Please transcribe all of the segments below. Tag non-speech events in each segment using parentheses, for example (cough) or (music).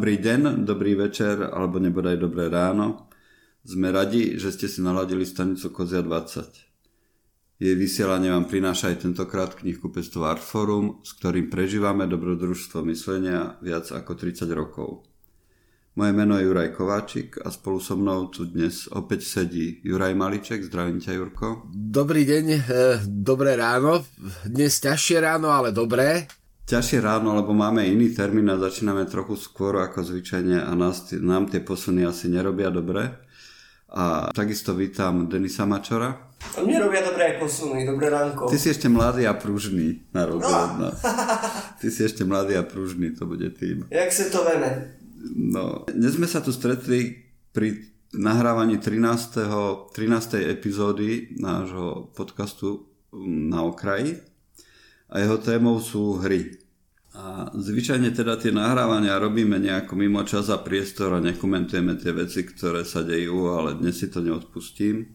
Dobrý deň, dobrý večer, alebo nebodaj dobré ráno. Sme radi, že ste si naladili stanicu Kozia 20. Jej vysielanie vám prináša aj tentokrát knihkupectvo Artforum, s ktorým prežívame dobrodružstvo myslenia viac ako 30 rokov. Moje meno je Juraj Kováčik a spolu so mnou tu dnes opäť sedí Juraj Maliček. Zdravím ťa, Jurko. Dobrý deň, e, dobré ráno. Dnes ťažšie ráno, ale dobré ťažšie ráno, lebo máme iný termín a začíname trochu skôr ako zvyčajne a nás, nám tie posuny asi nerobia dobre. A takisto vítam Denisa Mačora. A mne robia dobré posuny, dobré ránko. Ty si ešte mladý a pružný, na rozdiel no. nás. (laughs) Ty si ešte mladý a pružný, to bude tým. Jak sa to vene? No, dnes sme sa tu stretli pri nahrávaní 13. 13. epizódy nášho podcastu na okraji a jeho témou sú hry. A zvyčajne teda tie nahrávania robíme nejako mimo čas a priestor a nekomentujeme tie veci, ktoré sa dejú, ale dnes si to neodpustím.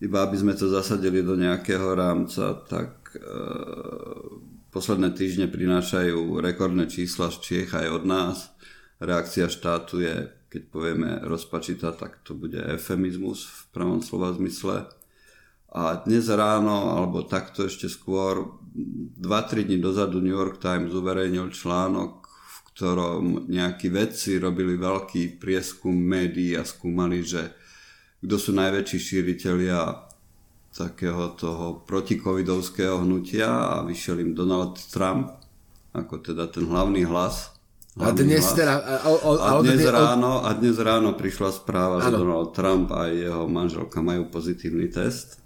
Iba aby sme to zasadili do nejakého rámca, tak e, posledné týždne prinášajú rekordné čísla z Čiech aj od nás. Reakcia štátu je, keď povieme rozpačita, tak to bude efemizmus v pravom slova zmysle. A dnes ráno, alebo takto ešte skôr, 2-3 dní dozadu New York Times uverejnil článok, v ktorom nejakí vedci robili veľký prieskum médií a skúmali, že kto sú najväčší šíriteľia takého toho protikovidovského hnutia a vyšiel im Donald Trump ako teda ten hlavný hlas. Hlavný a dnes, hlas. Teda, a, a, a, dnes ráno, a dnes ráno prišla správa, ano. že Donald Trump a jeho manželka majú pozitívny test.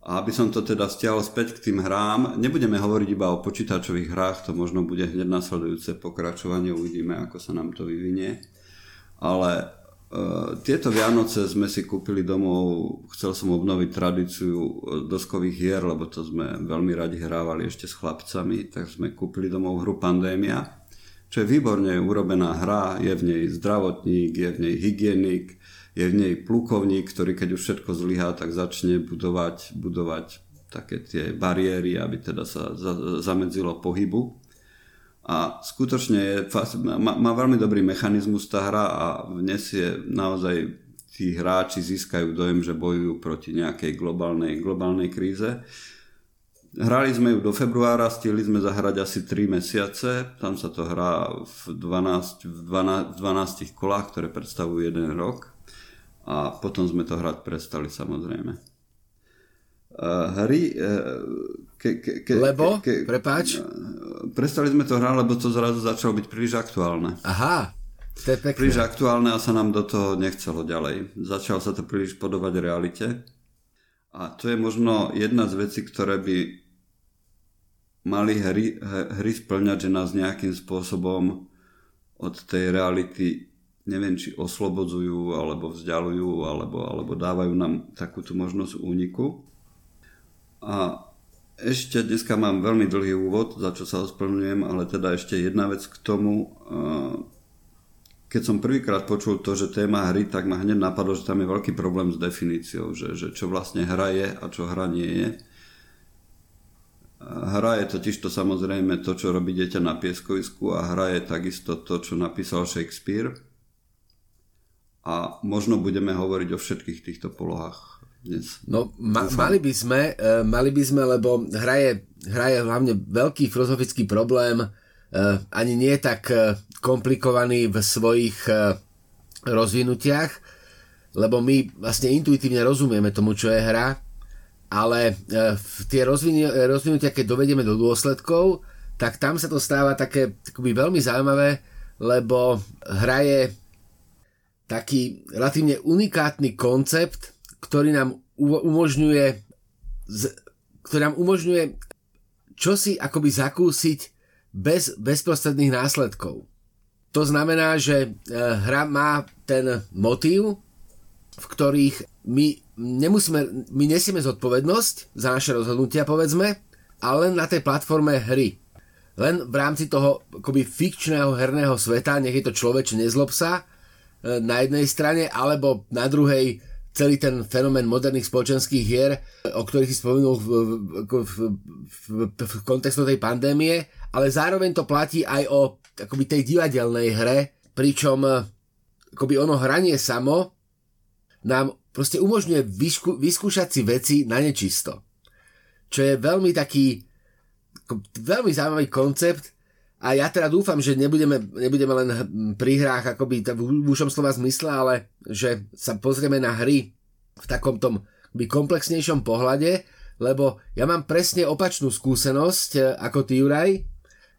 A aby som to teda stiahol späť k tým hrám, nebudeme hovoriť iba o počítačových hrách, to možno bude hneď nasledujúce pokračovanie, uvidíme, ako sa nám to vyvinie. Ale e, tieto Vianoce sme si kúpili domov, chcel som obnoviť tradíciu e, doskových hier, lebo to sme veľmi radi hrávali ešte s chlapcami, tak sme kúpili domov hru Pandémia, čo je výborne urobená hra, je v nej zdravotník, je v nej hygienik, je v nej plukovník, ktorý keď už všetko zlyhá, tak začne budovať, budovať také tie bariéry, aby teda sa za, zamedzilo pohybu. A skutočne je, má, má veľmi dobrý mechanizmus tá hra a dnes je naozaj tí hráči získajú dojem, že bojujú proti nejakej globálnej, globálnej kríze. Hrali sme ju do februára, stihli sme zahrať asi 3 mesiace, tam sa to hrá v 12, v 12, v 12 kolách, ktoré predstavujú jeden rok a potom sme to hrať prestali samozrejme. Uh, hry... Uh, ke, ke, ke, lebo? Ke, ke, prepáč? Uh, prestali sme to hrať, lebo to zrazu začalo byť príliš aktuálne. Aha, to je pekné. Príliš aktuálne a sa nám do toho nechcelo ďalej. Začalo sa to príliš podobať realite. A to je možno jedna z vecí, ktoré by mali hry, hry splňať, že nás nejakým spôsobom od tej reality neviem, či oslobodzujú, alebo vzdialujú, alebo, alebo dávajú nám takúto možnosť úniku. A ešte dneska mám veľmi dlhý úvod, za čo sa osplňujem, ale teda ešte jedna vec k tomu. Keď som prvýkrát počul to, že téma hry, tak ma hneď napadlo, že tam je veľký problém s definíciou, že, že čo vlastne hra je a čo hra nie je. Hra je totiž to samozrejme to, čo robí dieťa na pieskovisku a hra je takisto to, čo napísal Shakespeare a možno budeme hovoriť o všetkých týchto polohách dnes. No, ma, mali by sme, uh, mali by sme, lebo hra je, hra je hlavne veľký filozofický problém, uh, ani nie tak uh, komplikovaný v svojich uh, rozvinutiach, lebo my vlastne intuitívne rozumieme tomu, čo je hra, ale uh, tie rozvinutia, keď dovedieme do dôsledkov, tak tam sa to stáva také veľmi zaujímavé, lebo hra je taký relatívne unikátny koncept, ktorý nám umožňuje ktorý nám umožňuje čosi akoby zakúsiť bez bezprostredných následkov. To znamená, že e, hra má ten motív, v ktorých my nemusíme, my nesieme zodpovednosť za naše rozhodnutia, povedzme, ale len na tej platforme hry. Len v rámci toho akoby fikčného herného sveta, nech je to človeč, nezlob sa, na jednej strane, alebo na druhej celý ten fenomén moderných spoločenských hier, o ktorých si spomenul v, v, v, v, v kontextu tej pandémie, ale zároveň to platí aj o akoby tej divadelnej hre, pričom akoby ono hranie samo nám proste umožňuje vyskú, vyskúšať si veci na nečisto. Čo je veľmi taký veľmi zaujímavý koncept a ja teda dúfam, že nebudeme, nebudeme len pri hrách akoby v úšom slova zmysle, ale že sa pozrieme na hry v takom tom komplexnejšom pohľade, lebo ja mám presne opačnú skúsenosť e, ako ty, Juraj.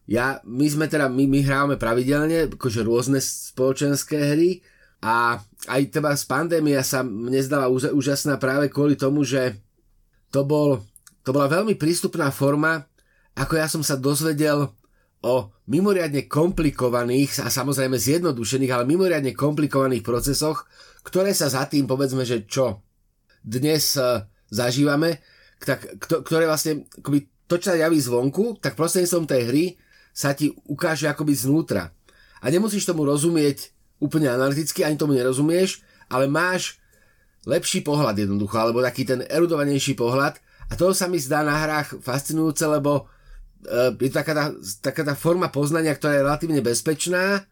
Ja, my sme teda, my, my hrávame pravidelne, akože rôzne spoločenské hry a aj teda z pandémia sa mne zdala úžasná práve kvôli tomu, že to, bol, to bola veľmi prístupná forma, ako ja som sa dozvedel o mimoriadne komplikovaných a samozrejme zjednodušených, ale mimoriadne komplikovaných procesoch, ktoré sa za tým, povedzme, že čo dnes uh, zažívame, tak, ktoré vlastne akoby, to, čo sa javí zvonku, tak prostredníctvom tej hry sa ti ukáže akoby znútra. A nemusíš tomu rozumieť úplne analyticky, ani tomu nerozumieš, ale máš lepší pohľad jednoducho, alebo taký ten erudovanejší pohľad a to sa mi zdá na hrách fascinujúce, lebo je to taká tá, taká tá forma poznania, ktorá je relatívne bezpečná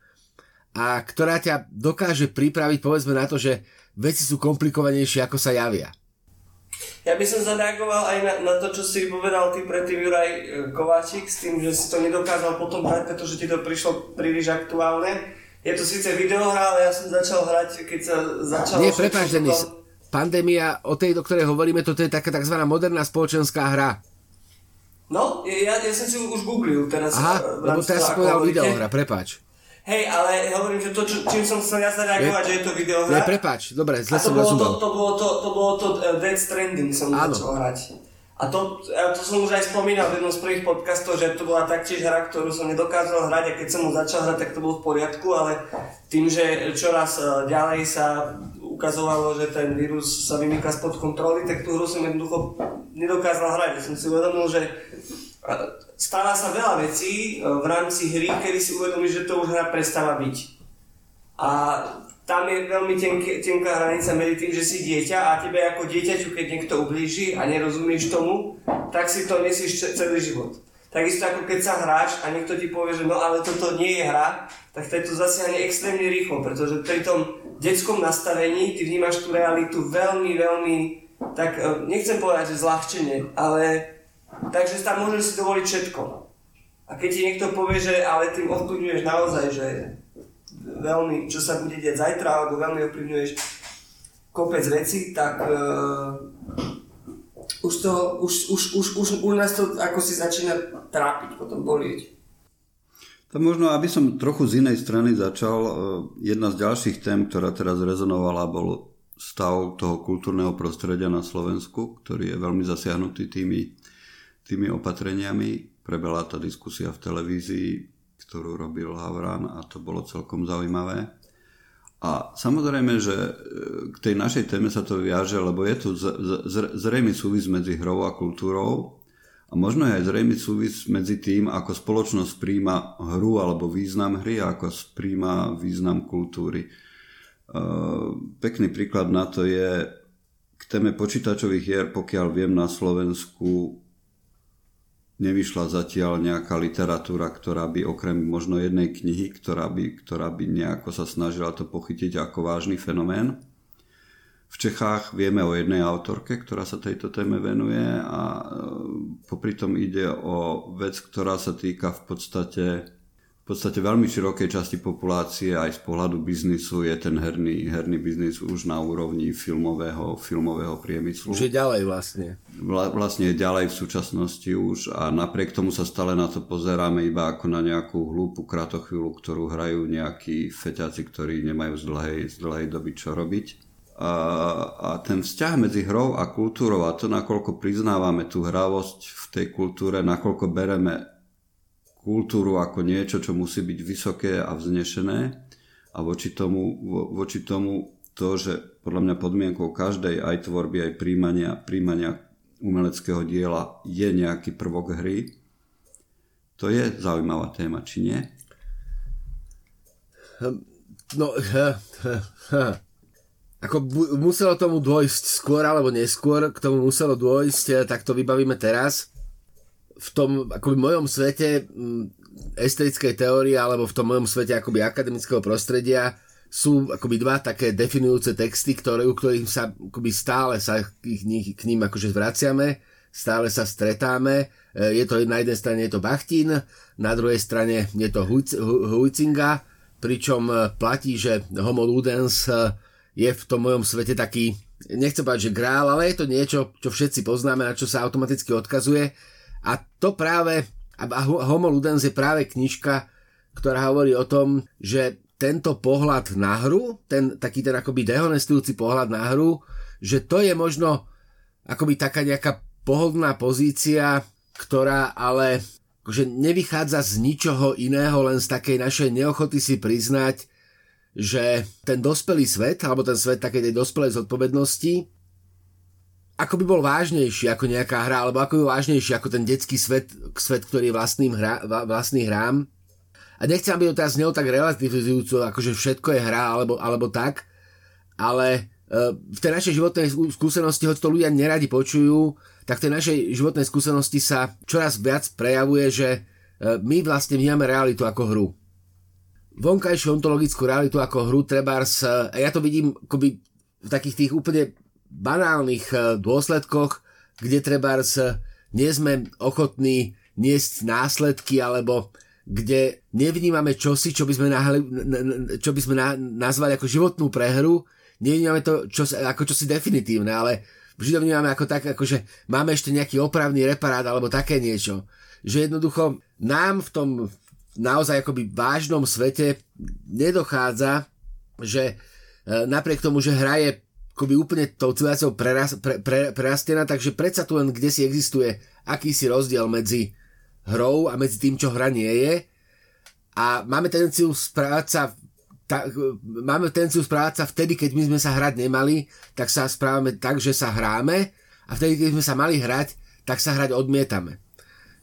a ktorá ťa dokáže pripraviť povedzme na to, že veci sú komplikovanejšie ako sa javia. Ja by som zareagoval aj na, na to, čo si povedal ty predtým Juraj e, Kováčik s tým, že si to nedokázal potom hrať, pretože ti to prišlo príliš aktuálne. Je to síce videohra, ale ja som začal hrať, keď sa začal... Nie, prepáč, Denis. Pandémia, o tej, do ktorej hovoríme, toto je taká tzv. moderná spoločenská hra. No, ja, ja som si už googlil teraz. Aha, lebo teraz si povedal videohra, prepáč. Hej, ale hovorím, že to, čo, čím som chcel ja zareagovať, že je to videohra. Nie, prepáč, dobre, zle som rozumel. To, to, bolo to, to bolo to uh, Dead Stranding som Áno. začal hrať. A to, to som už aj spomínal v jednom z prvých podcastov, že to bola taktiež hra, ktorú som nedokázal hrať a keď som mu začal hrať, tak to bolo v poriadku, ale tým, že čoraz ďalej sa ukazovalo, že ten vírus sa vymýka spod kontroly, tak tú hru som jednoducho nedokázal hrať. Ja som si uvedomil, že e, stáva sa veľa vecí e, v rámci hry, kedy si uvedomíš, že to už hra prestáva byť. A tam je veľmi tenk, tenká hranica medzi tým, že si dieťa a tebe ako dieťaťu, keď niekto ublíži a nerozumieš tomu, tak si to nesieš celý život. Takisto ako keď sa hráš a niekto ti povie, že no ale toto nie je hra, tak to zasiahne extrémne rýchlo, pretože pri tom detskom nastavení ty vnímaš tú realitu veľmi, veľmi, tak e, nechcem povedať, že zľahčenie, ale takže tam môžeš si dovoliť všetko. A keď ti niekto povie, že ale tým ovplyvňuješ naozaj, že veľmi, čo sa bude diať zajtra, alebo veľmi ovplyvňuješ kopec veci, tak uh, už, to, už, už, už, už, už nás to ako si začína trápiť, potom bolieť. To možno, aby som trochu z inej strany začal, uh, jedna z ďalších tém, ktorá teraz rezonovala, bol stav toho kultúrneho prostredia na Slovensku, ktorý je veľmi zasiahnutý tými, tými opatreniami. Prebela tá diskusia v televízii, ktorú robil Havran a to bolo celkom zaujímavé. A samozrejme, že e, k tej našej téme sa to viaže, lebo je tu zrejmy súvis medzi hrou a kultúrou a možno je aj zrejmy súvis medzi tým, ako spoločnosť príjma hru alebo význam hry a ako príjma význam kultúry. E, pekný príklad na to je k téme počítačových hier, pokiaľ viem na Slovensku nevyšla zatiaľ nejaká literatúra, ktorá by okrem možno jednej knihy, ktorá by, ktorá by nejako sa snažila to pochytiť ako vážny fenomén. V Čechách vieme o jednej autorke, ktorá sa tejto téme venuje a e, popri tom ide o vec, ktorá sa týka v podstate podstate veľmi širokej časti populácie aj z pohľadu biznisu je ten herný, herný biznis už na úrovni filmového, filmového priemyslu. Už je ďalej vlastne. Vla, vlastne je ďalej v súčasnosti už a napriek tomu sa stále na to pozeráme iba ako na nejakú hlúpu kratochvíľu, ktorú hrajú nejakí feťaci, ktorí nemajú z dlhej, z dlhej doby čo robiť. A, a ten vzťah medzi hrou a kultúrou a to, nakoľko priznávame tú hravosť v tej kultúre, nakoľko bereme kultúru ako niečo, čo musí byť vysoké a vznešené a voči tomu, vo, voči tomu to, že podľa mňa podmienkou každej aj tvorby, aj príjmania, príjmania umeleckého diela je nejaký prvok hry, to je zaujímavá téma, či nie? No, ha, ha, ha. Ako bu- muselo tomu dôjsť skôr alebo neskôr, k tomu muselo dôjsť, e, tak to vybavíme teraz. V tom akoby mojom svete estetickej teórie alebo v tom mojom svete akoby akademického prostredia sú akoby dva také definujúce texty, ktoré, u ktorých sa akoby stále sa k, k ním akože zvraciame, stále sa stretáme. E, je to na jednej strane je to Bachtin, na druhej strane je to Huizinga, pričom e, platí, že Homo Ludens je v tom mojom svete taký, nechcem povedať, že grál, ale je to niečo, čo všetci poznáme, na čo sa automaticky odkazuje. A to práve, a Homo Ludens je práve knižka, ktorá hovorí o tom, že tento pohľad na hru, ten taký ten akoby dehonestujúci pohľad na hru, že to je možno akoby taká nejaká pohodlná pozícia, ktorá ale akože nevychádza z ničoho iného, len z takej našej neochoty si priznať, že ten dospelý svet, alebo ten svet takej tej dospelej zodpovednosti, ako by bol vážnejší ako nejaká hra, alebo ako by bol vážnejší ako ten detský svet, svet ktorý je vlastným hra, vlastný hrám. A nechcem, aby to teraz znelo tak relativizujúco, akože všetko je hra, alebo, alebo tak, ale e, v tej našej životnej skúsenosti, hoď to ľudia neradi počujú, tak v tej našej životnej skúsenosti sa čoraz viac prejavuje, že e, my vlastne vnímame realitu ako hru vonkajšiu ontologickú realitu ako hru trebárs, a ja to vidím akoby v takých tých úplne banálnych e, dôsledkoch, kde trebárs e, nie sme ochotní niesť následky, alebo kde nevnímame čosi, čo by sme, nahli, čo by sme na, nazvali ako životnú prehru, nevnímame to čo, ako čosi definitívne, ale vždy to vnímame ako tak, ako že máme ešte nejaký opravný reparát alebo také niečo. Že jednoducho nám v tom naozaj akoby vážnom svete nedochádza, že e, napriek tomu, že hra je akoby úplne tou civilizáciou preras, pre, pre, prerastená, takže predsa tu len kde si existuje akýsi rozdiel medzi hrou a medzi tým, čo hra nie je. A máme tendenciu správať sa ta, máme tendenciu správať sa vtedy, keď my sme sa hrať nemali, tak sa správame tak, že sa hráme a vtedy, keď sme sa mali hrať, tak sa hrať odmietame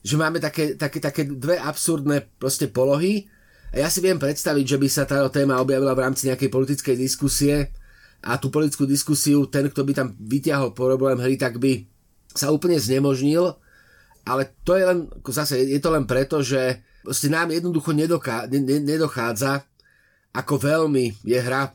že máme také, také, také dve absurdné proste polohy a ja si viem predstaviť, že by sa táto téma objavila v rámci nejakej politickej diskusie a tú politickú diskusiu, ten, kto by tam vyťahol problém hry, tak by sa úplne znemožnil, ale to je len, zase je to len preto, že proste nám jednoducho nedoká, ne, nedochádza, ako veľmi je hra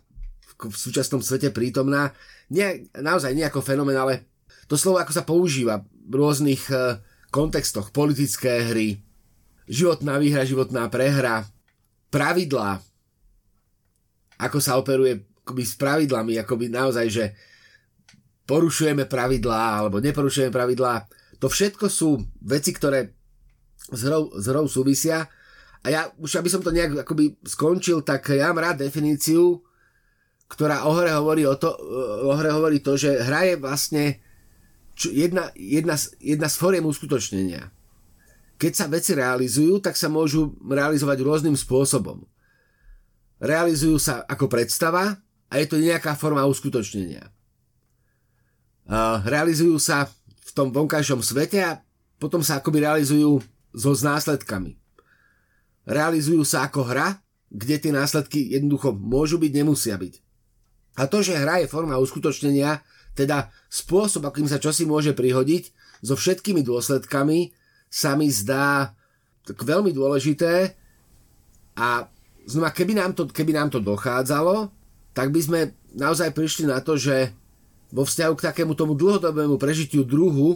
v súčasnom svete prítomná. Nie, naozaj nie ako fenomén, ale to slovo ako sa používa v rôznych uh, kontextoch politické hry, životná výhra, životná prehra, pravidlá, ako sa operuje akoby s pravidlami, akoby naozaj, že porušujeme pravidlá alebo neporušujeme pravidlá. To všetko sú veci, ktoré s hrou, s hrou súvisia a ja už aby som to nejak akoby skončil, tak ja mám rád definíciu, ktorá o hre hovorí, o to, o hre hovorí to, že hra je vlastne čo, jedna, jedna, jedna z foriem uskutočnenia. Keď sa veci realizujú, tak sa môžu realizovať rôznym spôsobom. Realizujú sa ako predstava a je to nejaká forma uskutočnenia. Realizujú sa v tom vonkajšom svete a potom sa akoby realizujú so s následkami. Realizujú sa ako hra, kde tie následky jednoducho môžu byť, nemusia byť. A to, že hra je forma uskutočnenia, teda spôsob, akým sa čosi môže prihodiť, so všetkými dôsledkami, sa mi zdá tak veľmi dôležité a znova, keby nám, to, keby nám to dochádzalo, tak by sme naozaj prišli na to, že vo vzťahu k takému tomu dlhodobému prežitiu druhu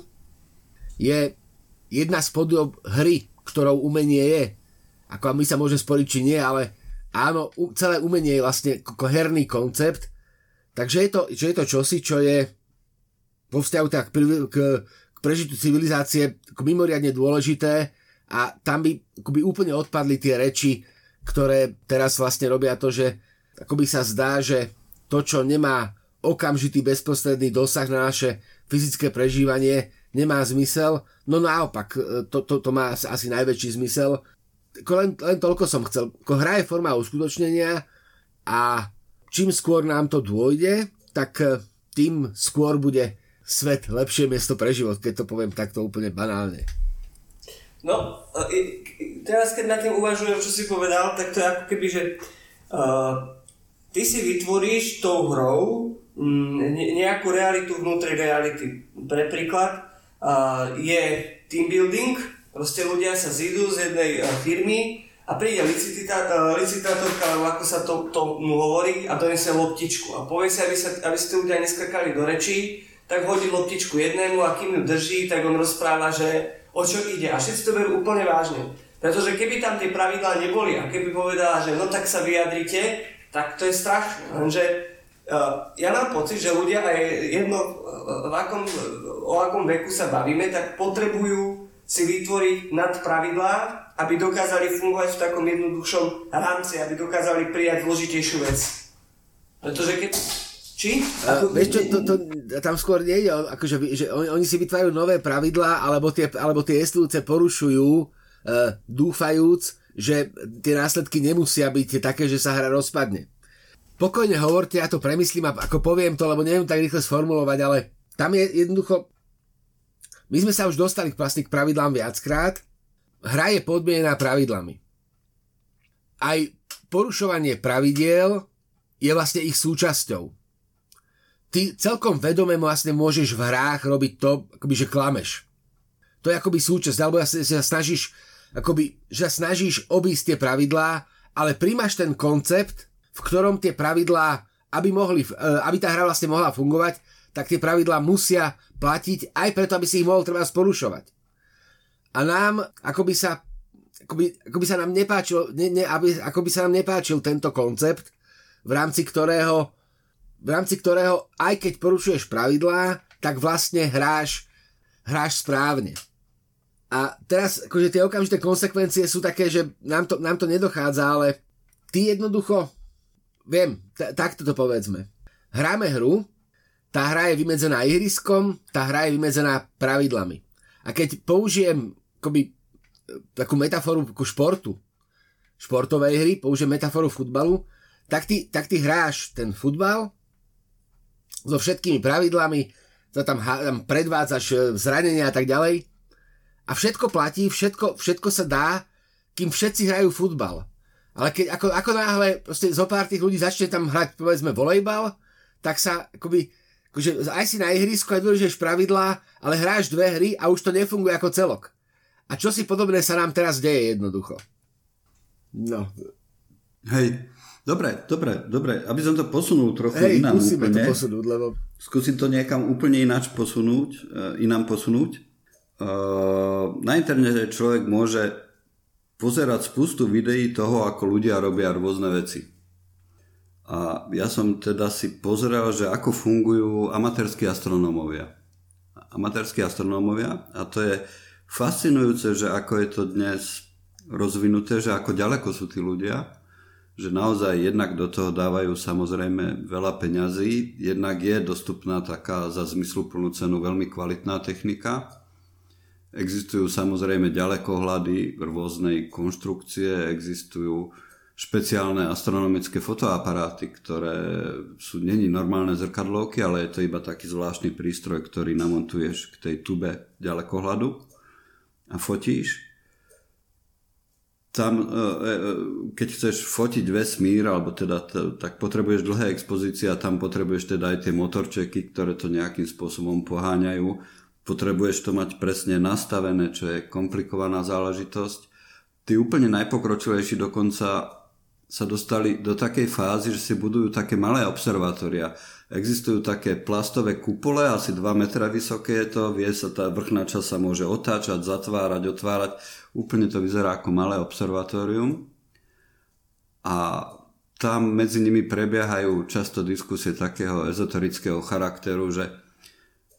je jedna z podob hry, ktorou umenie je. Ako my sa môžeme sporiť, či nie, ale áno, celé umenie je vlastne herný koncept Takže je to, že je to čosi, čo je vo vzťahu tak k, k, k prežitiu civilizácie mimoriadne dôležité a tam by by úplne odpadli tie reči, ktoré teraz vlastne robia to, že akoby sa zdá, že to, čo nemá okamžitý bezprostredný dosah na naše fyzické prežívanie, nemá zmysel. No naopak, to, to, to má asi najväčší zmysel. Len, len toľko som chcel. Hra je forma uskutočnenia a čím skôr nám to dôjde, tak eh, tým skôr bude svet lepšie miesto pre život, keď to poviem takto úplne banálne. No, teraz keď nad tým uvažujem, čo si povedal, tak to je ako keby, že uh, ty si vytvoríš tou hrou mm, nejakú realitu vnútri reality. Pre príklad je team building, proste ľudia sa zídu z jednej firmy a príde licitátorka, alebo ako sa to, tomu hovorí, a donesie loptičku. A povie si, aby, sa, aby ste ľudia neskakali do rečí, tak hodí loptičku jednému a kým ju drží, tak on rozpráva, že o čo ide. A všetci to berú úplne vážne. Pretože keby tam tie pravidlá neboli a keby povedala, že no tak sa vyjadrite, tak to je strašné. Lenže uh, ja mám pocit, že ľudia aj jedno, v akom, o akom veku sa bavíme, tak potrebujú si vytvoriť nad pravidlá, aby dokázali fungovať v takom jednoduchšom rámci, aby dokázali prijať zložitejšiu vec. Pretože keď... Či? Ako... Uh, vieš čo, to, to, tam skôr nie je, akože, že oni, oni si vytvárajú nové pravidlá, alebo tie, alebo tie jestvujúce porušujú, uh, dúfajúc, že tie následky nemusia byť také, že sa hra rozpadne. Pokojne hovorte, ja to premyslím a ako poviem to, lebo neviem tak rýchle sformulovať, ale tam je jednoducho... My sme sa už dostali k plastik pravidlám viackrát. Hra je podmienená pravidlami. Aj porušovanie pravidiel je vlastne ich súčasťou. Ty celkom vedome vlastne môžeš v hrách robiť to, akoby, že klameš. To je akoby súčasť, alebo sa snažíš, akoby, že sa snažíš obísť tie pravidlá, ale príjmaš ten koncept, v ktorom tie pravidlá, aby, mohli, e, aby tá hra vlastne mohla fungovať, tak tie pravidlá musia platiť aj preto, aby si ich mohol treba porušovať. A nám, ako by sa, ako by, ako by sa nám nepáčil, ne, ne, aby, ako by sa nám nepáčil tento koncept, v rámci ktorého, v rámci ktorého aj keď porušuješ pravidlá, tak vlastne hráš, hráš správne. A teraz akože tie okamžité konsekvencie sú také, že nám to, nám to nedochádza, ale ty jednoducho Viem, t- takto to povedzme. Hráme hru, tá hra je vymedzená ihriskom, tá hra je vymedzená pravidlami. A keď použijem akoby, takú metaforu ku športu, športovej hry, použijem metaforu futbalu, tak ty, tak ty hráš ten futbal so všetkými pravidlami, to tam, tam predvádzaš e, zranenia a tak ďalej. A všetko platí, všetko, všetko sa dá, kým všetci hrajú futbal. Ale keď ako, ako náhle proste zo pár tých ľudí začne tam hrať povedzme volejbal, tak sa akoby, akože aj si na ihrisku aj dôležíš pravidlá, ale hráš dve hry a už to nefunguje ako celok. A čo si podobné sa nám teraz deje jednoducho. No. Hej, dobre, dobre, dobre. Aby som to posunul trochu Hej, inám musíme úplne. to posunúť, lebo... Skúsim to niekam úplne ináč posunúť, uh, inám posunúť. Uh, na internete človek môže pozerať spustu videí toho, ako ľudia robia rôzne veci. A ja som teda si pozrel, že ako fungujú amatérskí astronómovia. Amatérskí astronómovia a to je fascinujúce, že ako je to dnes rozvinuté, že ako ďaleko sú tí ľudia, že naozaj jednak do toho dávajú samozrejme veľa peňazí, jednak je dostupná taká za zmysluplnú cenu veľmi kvalitná technika. Existujú samozrejme ďalekohľady rôznej konštrukcie, existujú špeciálne astronomické fotoaparáty, ktoré sú není normálne zrkadlovky, ale je to iba taký zvláštny prístroj, ktorý namontuješ k tej tube ďalekohľadu a fotíš. Tam, e, e, keď chceš fotiť vesmír, alebo teda tak potrebuješ dlhé expozície a tam potrebuješ teda aj tie motorčeky, ktoré to nejakým spôsobom poháňajú potrebuješ to mať presne nastavené, čo je komplikovaná záležitosť. Tí úplne najpokročilejší dokonca sa dostali do takej fázy, že si budujú také malé observatória. Existujú také plastové kupole, asi 2 metra vysoké je to, vie sa tá vrchná časť sa môže otáčať, zatvárať, otvárať. Úplne to vyzerá ako malé observatórium. A tam medzi nimi prebiehajú často diskusie takého ezoterického charakteru, že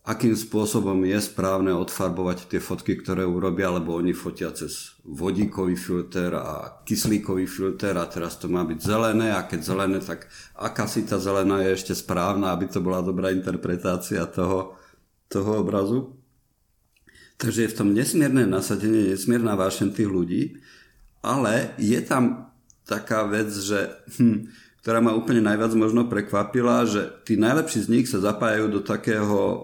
akým spôsobom je správne odfarbovať tie fotky, ktoré urobia, lebo oni fotia cez vodíkový filter a kyslíkový filter a teraz to má byť zelené a keď zelené, tak aká si tá zelená je ešte správna, aby to bola dobrá interpretácia toho, toho obrazu. Takže je v tom nesmierne nasadenie, nesmierna vášen tých ľudí, ale je tam taká vec, že hm, ktorá ma úplne najviac možno prekvapila, že tí najlepší z nich sa zapájajú do takého e,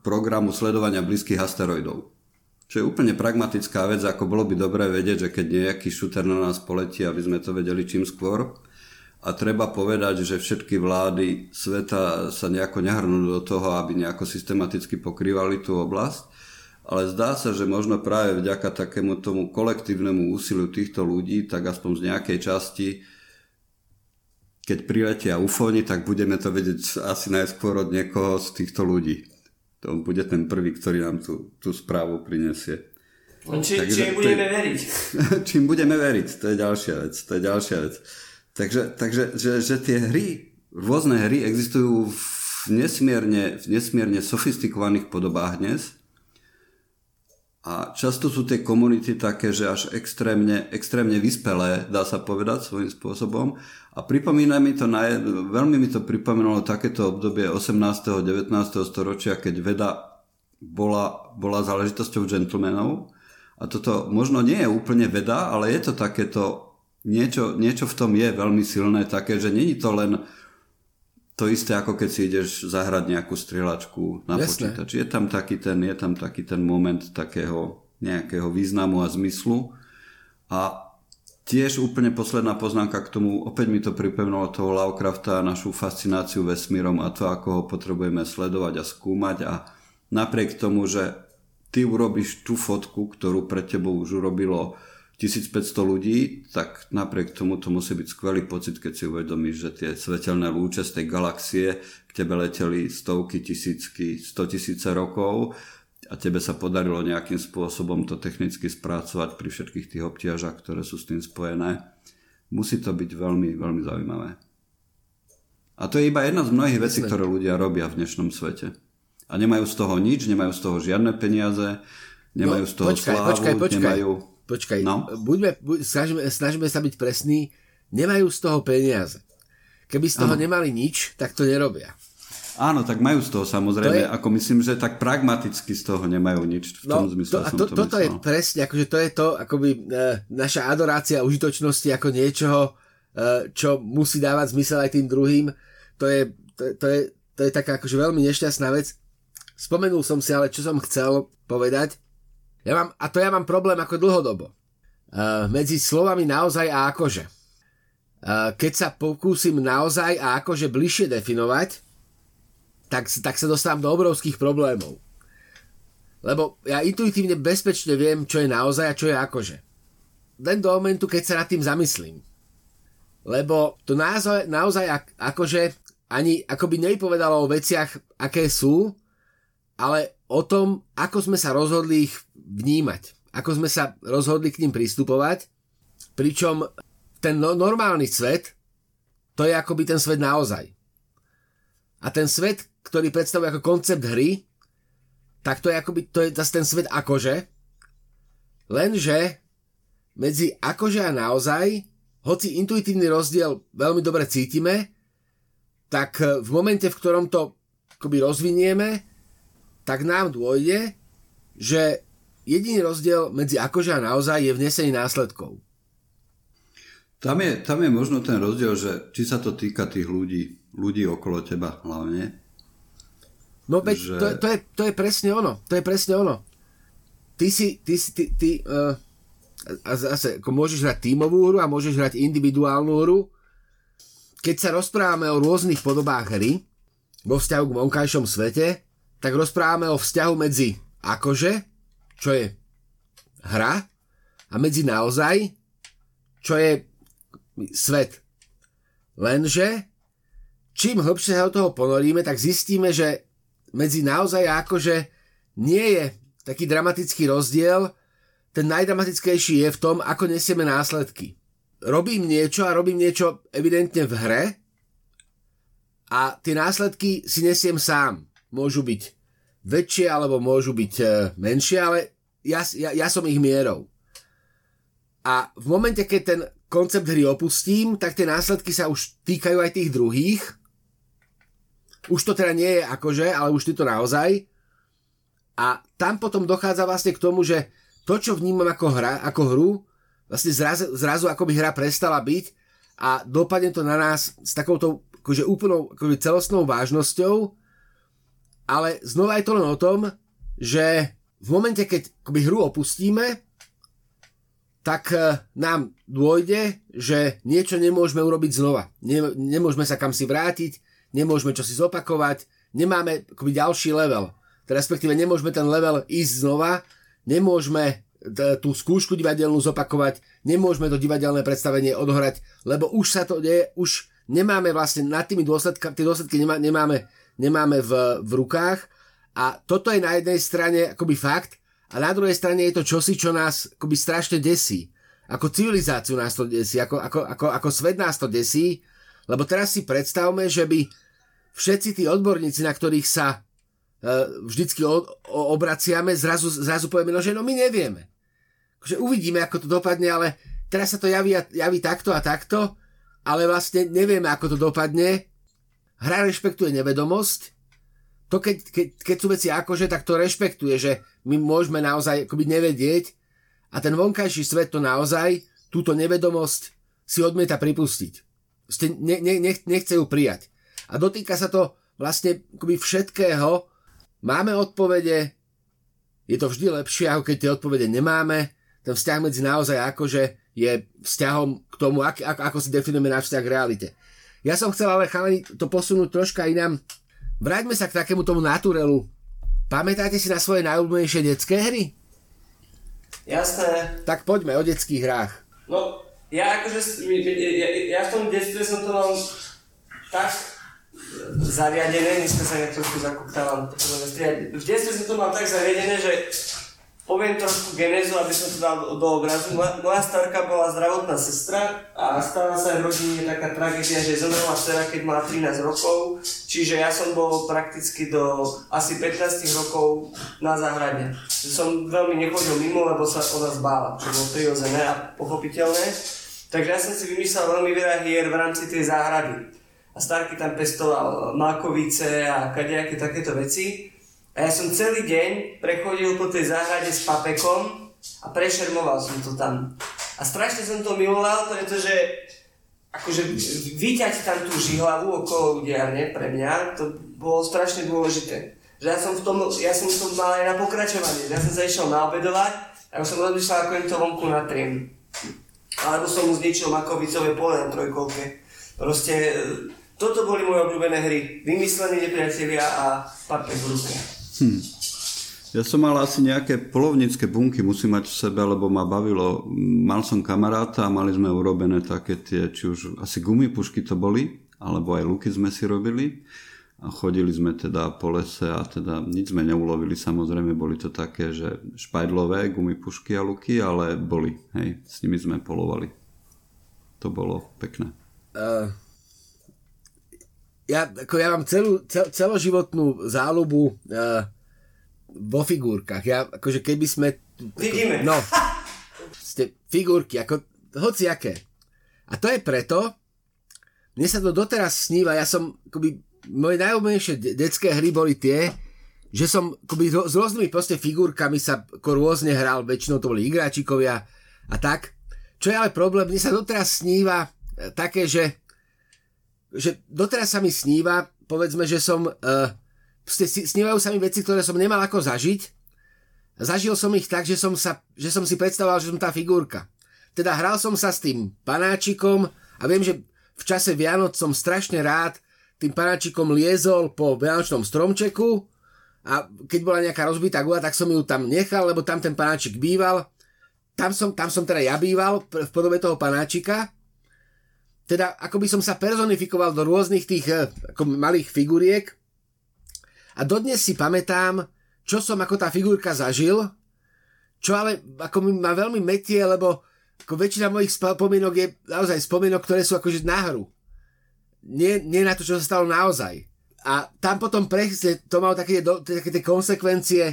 programu sledovania blízkych asteroidov. Čo je úplne pragmatická vec, ako bolo by dobré vedieť, že keď nejaký šúter na nás poletí, aby sme to vedeli čím skôr. a treba povedať, že všetky vlády sveta sa nejako nehrnú do toho, aby nejako systematicky pokrývali tú oblasť, ale zdá sa, že možno práve vďaka takému tomu kolektívnemu úsiliu týchto ľudí, tak aspoň z nejakej časti, keď priletia ufóni, tak budeme to vedieť asi najskôr od niekoho z týchto ľudí. To bude ten prvý, ktorý nám tú, tú správu prinesie. Či, Takže, čím budeme veriť. (laughs) čím budeme veriť, to je ďalšia vec. To je ďalšia vec. Takže, takže že, že tie hry, rôzne hry existujú v nesmierne, v nesmierne sofistikovaných podobách dnes a často sú tie komunity také, že až extrémne, extrémne vyspelé, dá sa povedať svojím spôsobom. A pripomína mi to, veľmi mi to pripomínalo takéto obdobie 18. 19. storočia, keď veda bola, bola záležitosťou gentlemanov. A toto možno nie je úplne veda, ale je to takéto niečo, niečo v tom je veľmi silné také, že není to len to isté, ako keď si ideš zahrať nejakú strieľačku na Jasné. počítač. Je tam taký ten, je tam taký ten moment takého nejakého významu a zmyslu. A tiež úplne posledná poznámka k tomu, opäť mi to pripevnilo toho Lovecrafta a našu fascináciu vesmírom a to, ako ho potrebujeme sledovať a skúmať a napriek tomu, že ty urobíš tú fotku, ktorú pre tebou už urobilo 1500 ľudí, tak napriek tomu to musí byť skvelý pocit, keď si uvedomíš, že tie svetelné lúče z tej galaxie k tebe leteli stovky, tisícky, sto tisíce rokov a tebe sa podarilo nejakým spôsobom to technicky spracovať pri všetkých tých obtiažach, ktoré sú s tým spojené. Musí to byť veľmi, veľmi zaujímavé. A to je iba jedna z mnohých vecí, ktoré ľudia robia v dnešnom svete. A nemajú z toho nič, nemajú z toho žiadne peniaze, nemajú no, z toho počkaj, slávu, počkaj, počkaj. nemajú Počkaj, no? buďme, buď, snažíme, snažíme sa byť presní, nemajú z toho peniaze. Keby z toho ano. nemali nič, tak to nerobia. Áno, tak majú z toho samozrejme, to je... ako myslím, že tak pragmaticky z toho nemajú nič v tom no, zmysle. To, a to, to toto myslel. je presne, akože to je to, akoby e, naša adorácia užitočnosti ako niečoho, e, čo musí dávať zmysel aj tým druhým. To je, to, to je, to je taká akože veľmi nešťastná vec. Spomenul som si ale, čo som chcel povedať. Ja mám, a to ja mám problém ako dlhodobo. Uh, medzi slovami naozaj a akože. Uh, keď sa pokúsim naozaj a akože bližšie definovať, tak, tak sa dostávam do obrovských problémov. Lebo ja intuitívne bezpečne viem, čo je naozaj a čo je akože. Len do momentu, keď sa nad tým zamyslím. Lebo to naozaj, naozaj akože ani akoby nevypovedalo o veciach, aké sú, ale o tom, ako sme sa rozhodli ich vnímať, ako sme sa rozhodli k ním pristupovať, pričom ten no- normálny svet, to je akoby ten svet naozaj. A ten svet, ktorý predstavuje ako koncept hry, tak to je akoby, to je zase ten svet akože, lenže medzi akože a naozaj, hoci intuitívny rozdiel veľmi dobre cítime, tak v momente, v ktorom to akoby rozvinieme, tak nám dôjde, že jediný rozdiel medzi akože a naozaj je vnesenie následkov. Tam je, tam je možno ten rozdiel, že či sa to týka tých ľudí, ľudí okolo teba hlavne. No veď že... to, to, je, to je presne ono. To je presne ono. Ty si, ty si, ty, ty uh, a zase, ako môžeš hrať tímovú hru a môžeš hrať individuálnu hru. Keď sa rozprávame o rôznych podobách hry, vo vzťahu k vonkajšom svete, tak rozprávame o vzťahu medzi akože, čo je hra, a medzi naozaj, čo je svet. Lenže, čím hlbšie sa do toho ponoríme, tak zistíme, že medzi naozaj a akože nie je taký dramatický rozdiel, ten najdramatickejší je v tom, ako nesieme následky. Robím niečo a robím niečo evidentne v hre a tie následky si nesiem sám môžu byť väčšie alebo môžu byť e, menšie, ale ja, ja, ja som ich mierou. A v momente, keď ten koncept hry opustím, tak tie následky sa už týkajú aj tých druhých. Už to teda nie je akože, ale už je to naozaj. A tam potom dochádza vlastne k tomu, že to, čo vnímam ako, hra, ako hru, vlastne zrazu, zrazu ako by hra prestala byť a dopadne to na nás s takouto akože úplnou akože celostnou vážnosťou ale znova je to len o tom, že v momente, keď akoby hru opustíme, tak e, nám dôjde, že niečo nemôžeme urobiť znova. nemôžeme sa kam si vrátiť, nemôžeme čo si zopakovať, nemáme akoby ďalší level. Respektíve nemôžeme ten level ísť znova, nemôžeme tú skúšku divadelnú zopakovať, nemôžeme to divadelné predstavenie odohrať, lebo už sa to deje, už nemáme vlastne nad tými dôsledkami, tie dôsledky nemá, nemáme, nemáme v, v rukách a toto je na jednej strane akoby fakt a na druhej strane je to čosi, čo nás akoby strašne desí. Ako civilizáciu nás to desí, ako, ako, ako, ako svet nás to desí, lebo teraz si predstavme, že by všetci tí odborníci, na ktorých sa e, vždycky o, o, obraciame, zrazu, zrazu povieme, no že no my nevieme. Že uvidíme, ako to dopadne, ale teraz sa to javí, javí takto a takto ale vlastne nevieme, ako to dopadne. Hra rešpektuje nevedomosť. To keď, keď, keď sú veci akože, tak to rešpektuje, že my môžeme naozaj akoby nevedieť a ten vonkajší svet to naozaj, túto nevedomosť si odmieta pripustiť. Ne, ne, nechce ju prijať. A dotýka sa to vlastne akoby všetkého. Máme odpovede, je to vždy lepšie, ako keď tie odpovede nemáme. Ten vzťah medzi naozaj akože je vzťahom k tomu, ak, ako si definujeme náš vzťah k realite. Ja som chcel ale chalani to posunúť troška inám. Vráťme sa k takému tomu naturelu. Pamätáte si na svoje najobľúbenejšie detské hry? Jasné. Tak poďme o detských hrách. No, ja akože, ja, ja v tom detstve som to mal tak zariadené, dneska sa ja trošku zakúptávam. V detstve som to mal tak zariadené, že Poviem trošku genézu, aby som to dal do obrazu. Moja, starka bola zdravotná sestra a stala sa v rodine taká tragédia, že zomrela dcera, keď mala 13 rokov. Čiže ja som bol prakticky do asi 15 rokov na záhrade. Som veľmi nechodil mimo, lebo sa o nás bála, čo bolo prirodzené a pochopiteľné. Takže ja som si vymyslel veľmi veľa hier v rámci tej záhrady. A Starky tam pestoval makovice a kadejaké takéto veci. A ja som celý deň prechodil po tej záhrade s papekom a prešermoval som to tam. A strašne som to miloval, pretože akože vyťať tam tú žihlavu okolo udiarne pre mňa, to bolo strašne dôležité. Že ja som v tom, ja som v tom mal aj na pokračovanie. Ja som sa išiel naobedovať a už som rozmýšľal, ako im to vonku natriem. Alebo som mu zničil makovicové pole na trojkolke. Proste toto boli moje obľúbené hry. Vymyslení nepriatelia a papek v ruke. Hm. Ja som mal asi nejaké polovnícke bunky, musím mať v sebe, lebo ma bavilo. Mal som kamaráta a mali sme urobené také tie, či už asi gumipušky to boli, alebo aj luky sme si robili. A chodili sme teda po lese a teda nič sme neulovili, samozrejme boli to také, že špajdlové gumipušky a luky, ale boli, hej, s nimi sme polovali. To bolo pekné. Uh, ja, ako ja mám celú, cel, celoživotnú záľubu uh, vo figurkách. Ja, akože keby sme... Vidíme. No, (laughs) ste figurky, ako hociaké. A to je preto, mne sa to doteraz sníva, ja som, akoby, moje najobľúbenejšie de- detské hry boli tie, že som akoby, s rôznymi proste figurkami sa ako rôzne hral, väčšinou to boli igráčikovia a tak. Čo je ale problém, mne sa doteraz sníva e, také, že že doteraz sa mi sníva, povedzme, že som, uh, snívajú sa mi veci, ktoré som nemal ako zažiť. Zažil som ich tak, že som, sa, že som si predstavoval, že som tá figurka. Teda hral som sa s tým panáčikom a viem, že v čase Vianoc som strašne rád tým panáčikom liezol po vianočnom stromčeku a keď bola nejaká rozbitá gula, tak som ju tam nechal, lebo tam ten panáčik býval. Tam som, tam som teda ja býval v podobe toho panáčika teda ako by som sa personifikoval do rôznych tých eh, ako malých figuriek a dodnes si pamätám, čo som ako tá figurka zažil, čo ale ako ma veľmi metie, lebo ako väčšina mojich spomienok je naozaj spomienok, ktoré sú akože na hru. Nie, nie na to, čo sa stalo naozaj. A tam potom presne to malo také, také tie konsekvencie.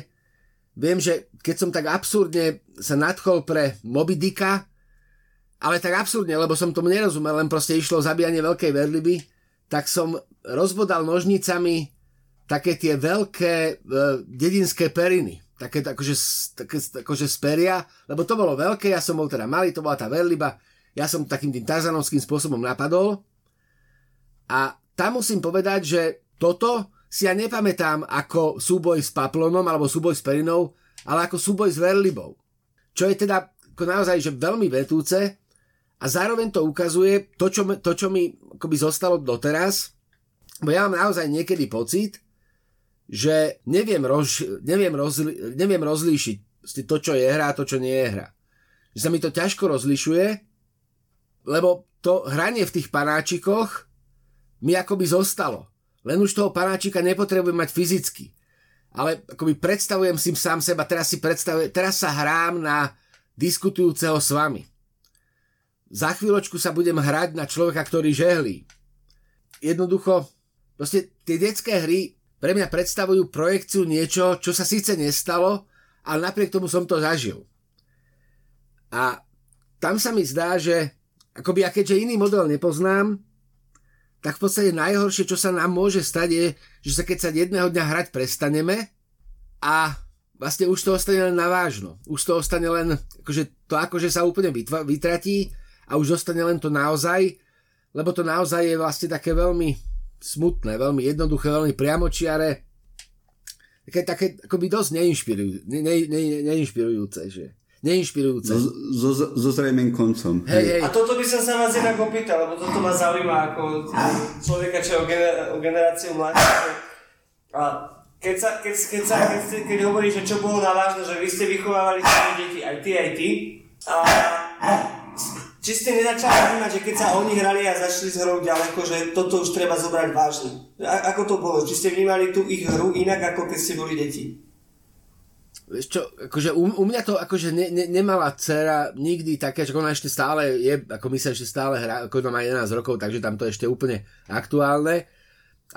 Viem, že keď som tak absurdne sa nadchol pre Moby Dicka, ale tak absurdne, lebo som tomu nerozumel, len proste išlo zabíjanie veľkej verliby, tak som rozbodal nožnicami také tie veľké e, dedinské periny. Také akože, také, akože speria, lebo to bolo veľké, ja som bol teda malý, to bola tá verliba, ja som takým tým tarzanovským spôsobom napadol. A tam musím povedať, že toto si ja nepamätám ako súboj s paplonom alebo súboj s perinou, ale ako súboj s verlibou. Čo je teda ako naozaj že veľmi vetúce a zároveň to ukazuje to, čo, to, čo mi akoby zostalo doteraz, bo ja mám naozaj niekedy pocit, že neviem, roz, neviem, rozli, neviem rozlíšiť to, čo je hra a to, čo nie je hra. Že sa mi to ťažko rozlišuje, lebo to hranie v tých panáčikoch mi akoby zostalo. Len už toho panáčika nepotrebujem mať fyzicky. Ale akoby predstavujem si sám seba, teraz si predstavujem, teraz sa hrám na diskutujúceho s vami. Za chvíľočku sa budem hrať na človeka, ktorý žehlí. Jednoducho, proste tie detské hry pre mňa predstavujú projekciu niečo, čo sa síce nestalo, ale napriek tomu som to zažil. A tam sa mi zdá, že akoby ja keďže iný model nepoznám, tak v podstate najhoršie, čo sa nám môže stať je, že sa keď sa jedného dňa hrať prestaneme a vlastne už to ostane len na vážno. Už to ostane len, akože to akože sa úplne vytratí a už zostane len to naozaj, lebo to naozaj je vlastne také veľmi smutné, veľmi jednoduché, veľmi priamočiare, také, také akoby dosť neinšpirujú, ne, ne, ne, neinšpirujúce, že neinšpirujúce. So, so, so zrejmým koncom. Hej, hej. A toto by som sa vás inak opýtal, lebo toto ma zaujíma ako človeka, čo je o, gener- o generáciu mladšie. A keď, sa, keď, keď, sa, keď, keď hovoríš, že čo bolo na vážne, že vy ste vychovávali svoje deti, aj ty, aj ty, a či ste nezačali vnímať, že keď sa oni hrali a zašli s hrou ďaleko, že toto už treba zobrať vážne? A, ako to bolo? Či ste vnímali tú ich hru inak, ako keď ste boli deti? Vieš čo, akože u, u mňa to akože ne, ne, nemala dcera nikdy také, že ona ešte stále je, ako myslím, že stále hrá, ako ona má 11 rokov, takže tam to ešte úplne aktuálne,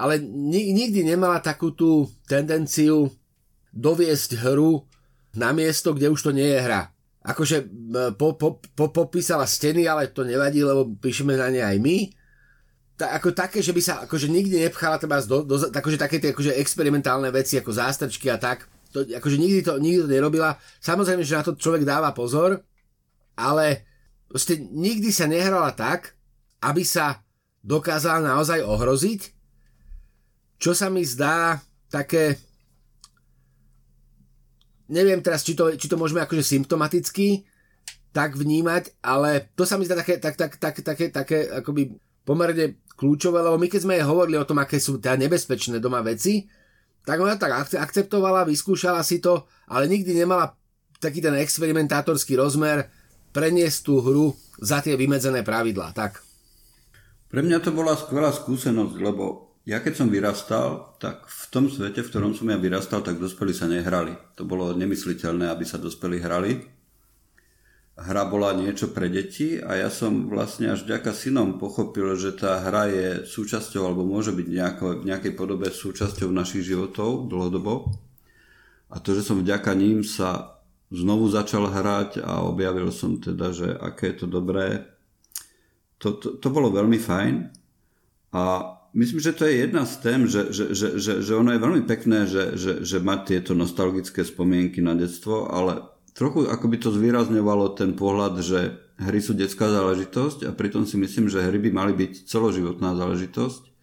ale ni, nikdy nemala takú tú tendenciu doviesť hru na miesto, kde už to nie je hra akože po, po, po, popísala steny, ale to nevadí, lebo píšeme na ne aj my. Ta, ako také, že by sa akože nikdy nepchala teda do, do, akože také tie akože experimentálne veci ako zástrčky a tak. To, akože nikdy to, nikdy to nerobila. Samozrejme, že na to človek dáva pozor, ale proste nikdy sa nehrala tak, aby sa dokázala naozaj ohroziť, čo sa mi zdá také neviem teraz, či to, či to môžeme akože symptomaticky tak vnímať, ale to sa mi zdá také, tak, tak, tak, také, také akoby pomerne kľúčové, lebo my keď sme hovorili o tom, aké sú teda nebezpečné doma veci, tak ona tak akceptovala, vyskúšala si to, ale nikdy nemala taký ten experimentátorský rozmer preniesť tú hru za tie vymedzené pravidlá. Tak. Pre mňa to bola skvelá skúsenosť, lebo ja keď som vyrastal, tak v tom svete, v ktorom som ja vyrastal, tak dospelí sa nehrali. To bolo nemysliteľné, aby sa dospelí hrali. Hra bola niečo pre deti a ja som vlastne až vďaka synom pochopil, že tá hra je súčasťou, alebo môže byť nejako, v nejakej podobe súčasťou našich životov dlhodobo. A to, že som vďaka ním sa znovu začal hrať a objavil som teda, že aké je to dobré, to, to, to bolo veľmi fajn. A Myslím, že to je jedna z tém, že, že, že, že, že ono je veľmi pekné, že, že, že mať tieto nostalgické spomienky na detstvo, ale trochu ako by to zvýrazňovalo ten pohľad, že hry sú detská záležitosť a pritom si myslím, že hry by mali byť celoživotná záležitosť.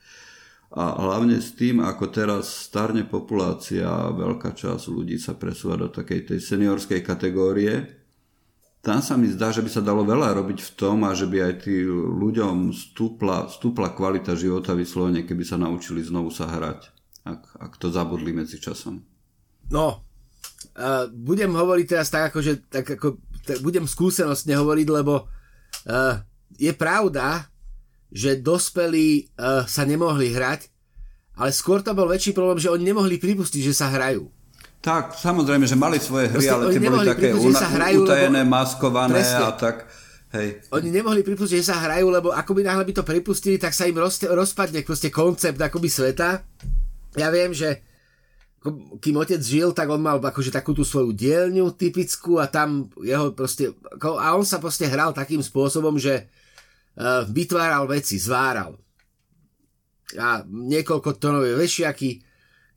A hlavne s tým, ako teraz starne populácia, veľká časť ľudí sa presúva do takej tej seniorskej kategórie, tam sa mi zdá, že by sa dalo veľa robiť v tom a že by aj tí ľuďom stúpla, stúpla kvalita života vyslovene, keby sa naučili znovu sa hrať, ak, ak to zabudli medzi časom. No, uh, budem hovoriť teraz tak, ako, že, tak ako, tak budem skúsenostne hovoriť, lebo uh, je pravda, že dospelí uh, sa nemohli hrať, ale skôr to bol väčší problém, že oni nemohli pripustiť, že sa hrajú. Tak, samozrejme, že mali svoje hry, Proste ale tie boli také una- sa hrajú, utajené, lebo... maskované presne. a tak. Hej. Oni nemohli pripustiť, že sa hrajú, lebo ako by náhle by to pripustili, tak sa im roz, rozpadne proste koncept akoby sveta. Ja viem, že kým otec žil, tak on mal akože takú tú svoju dielňu typickú a tam jeho proste, a on sa proste hral takým spôsobom, že uh, vytváral veci, zváral. A niekoľko tonové vešiaky,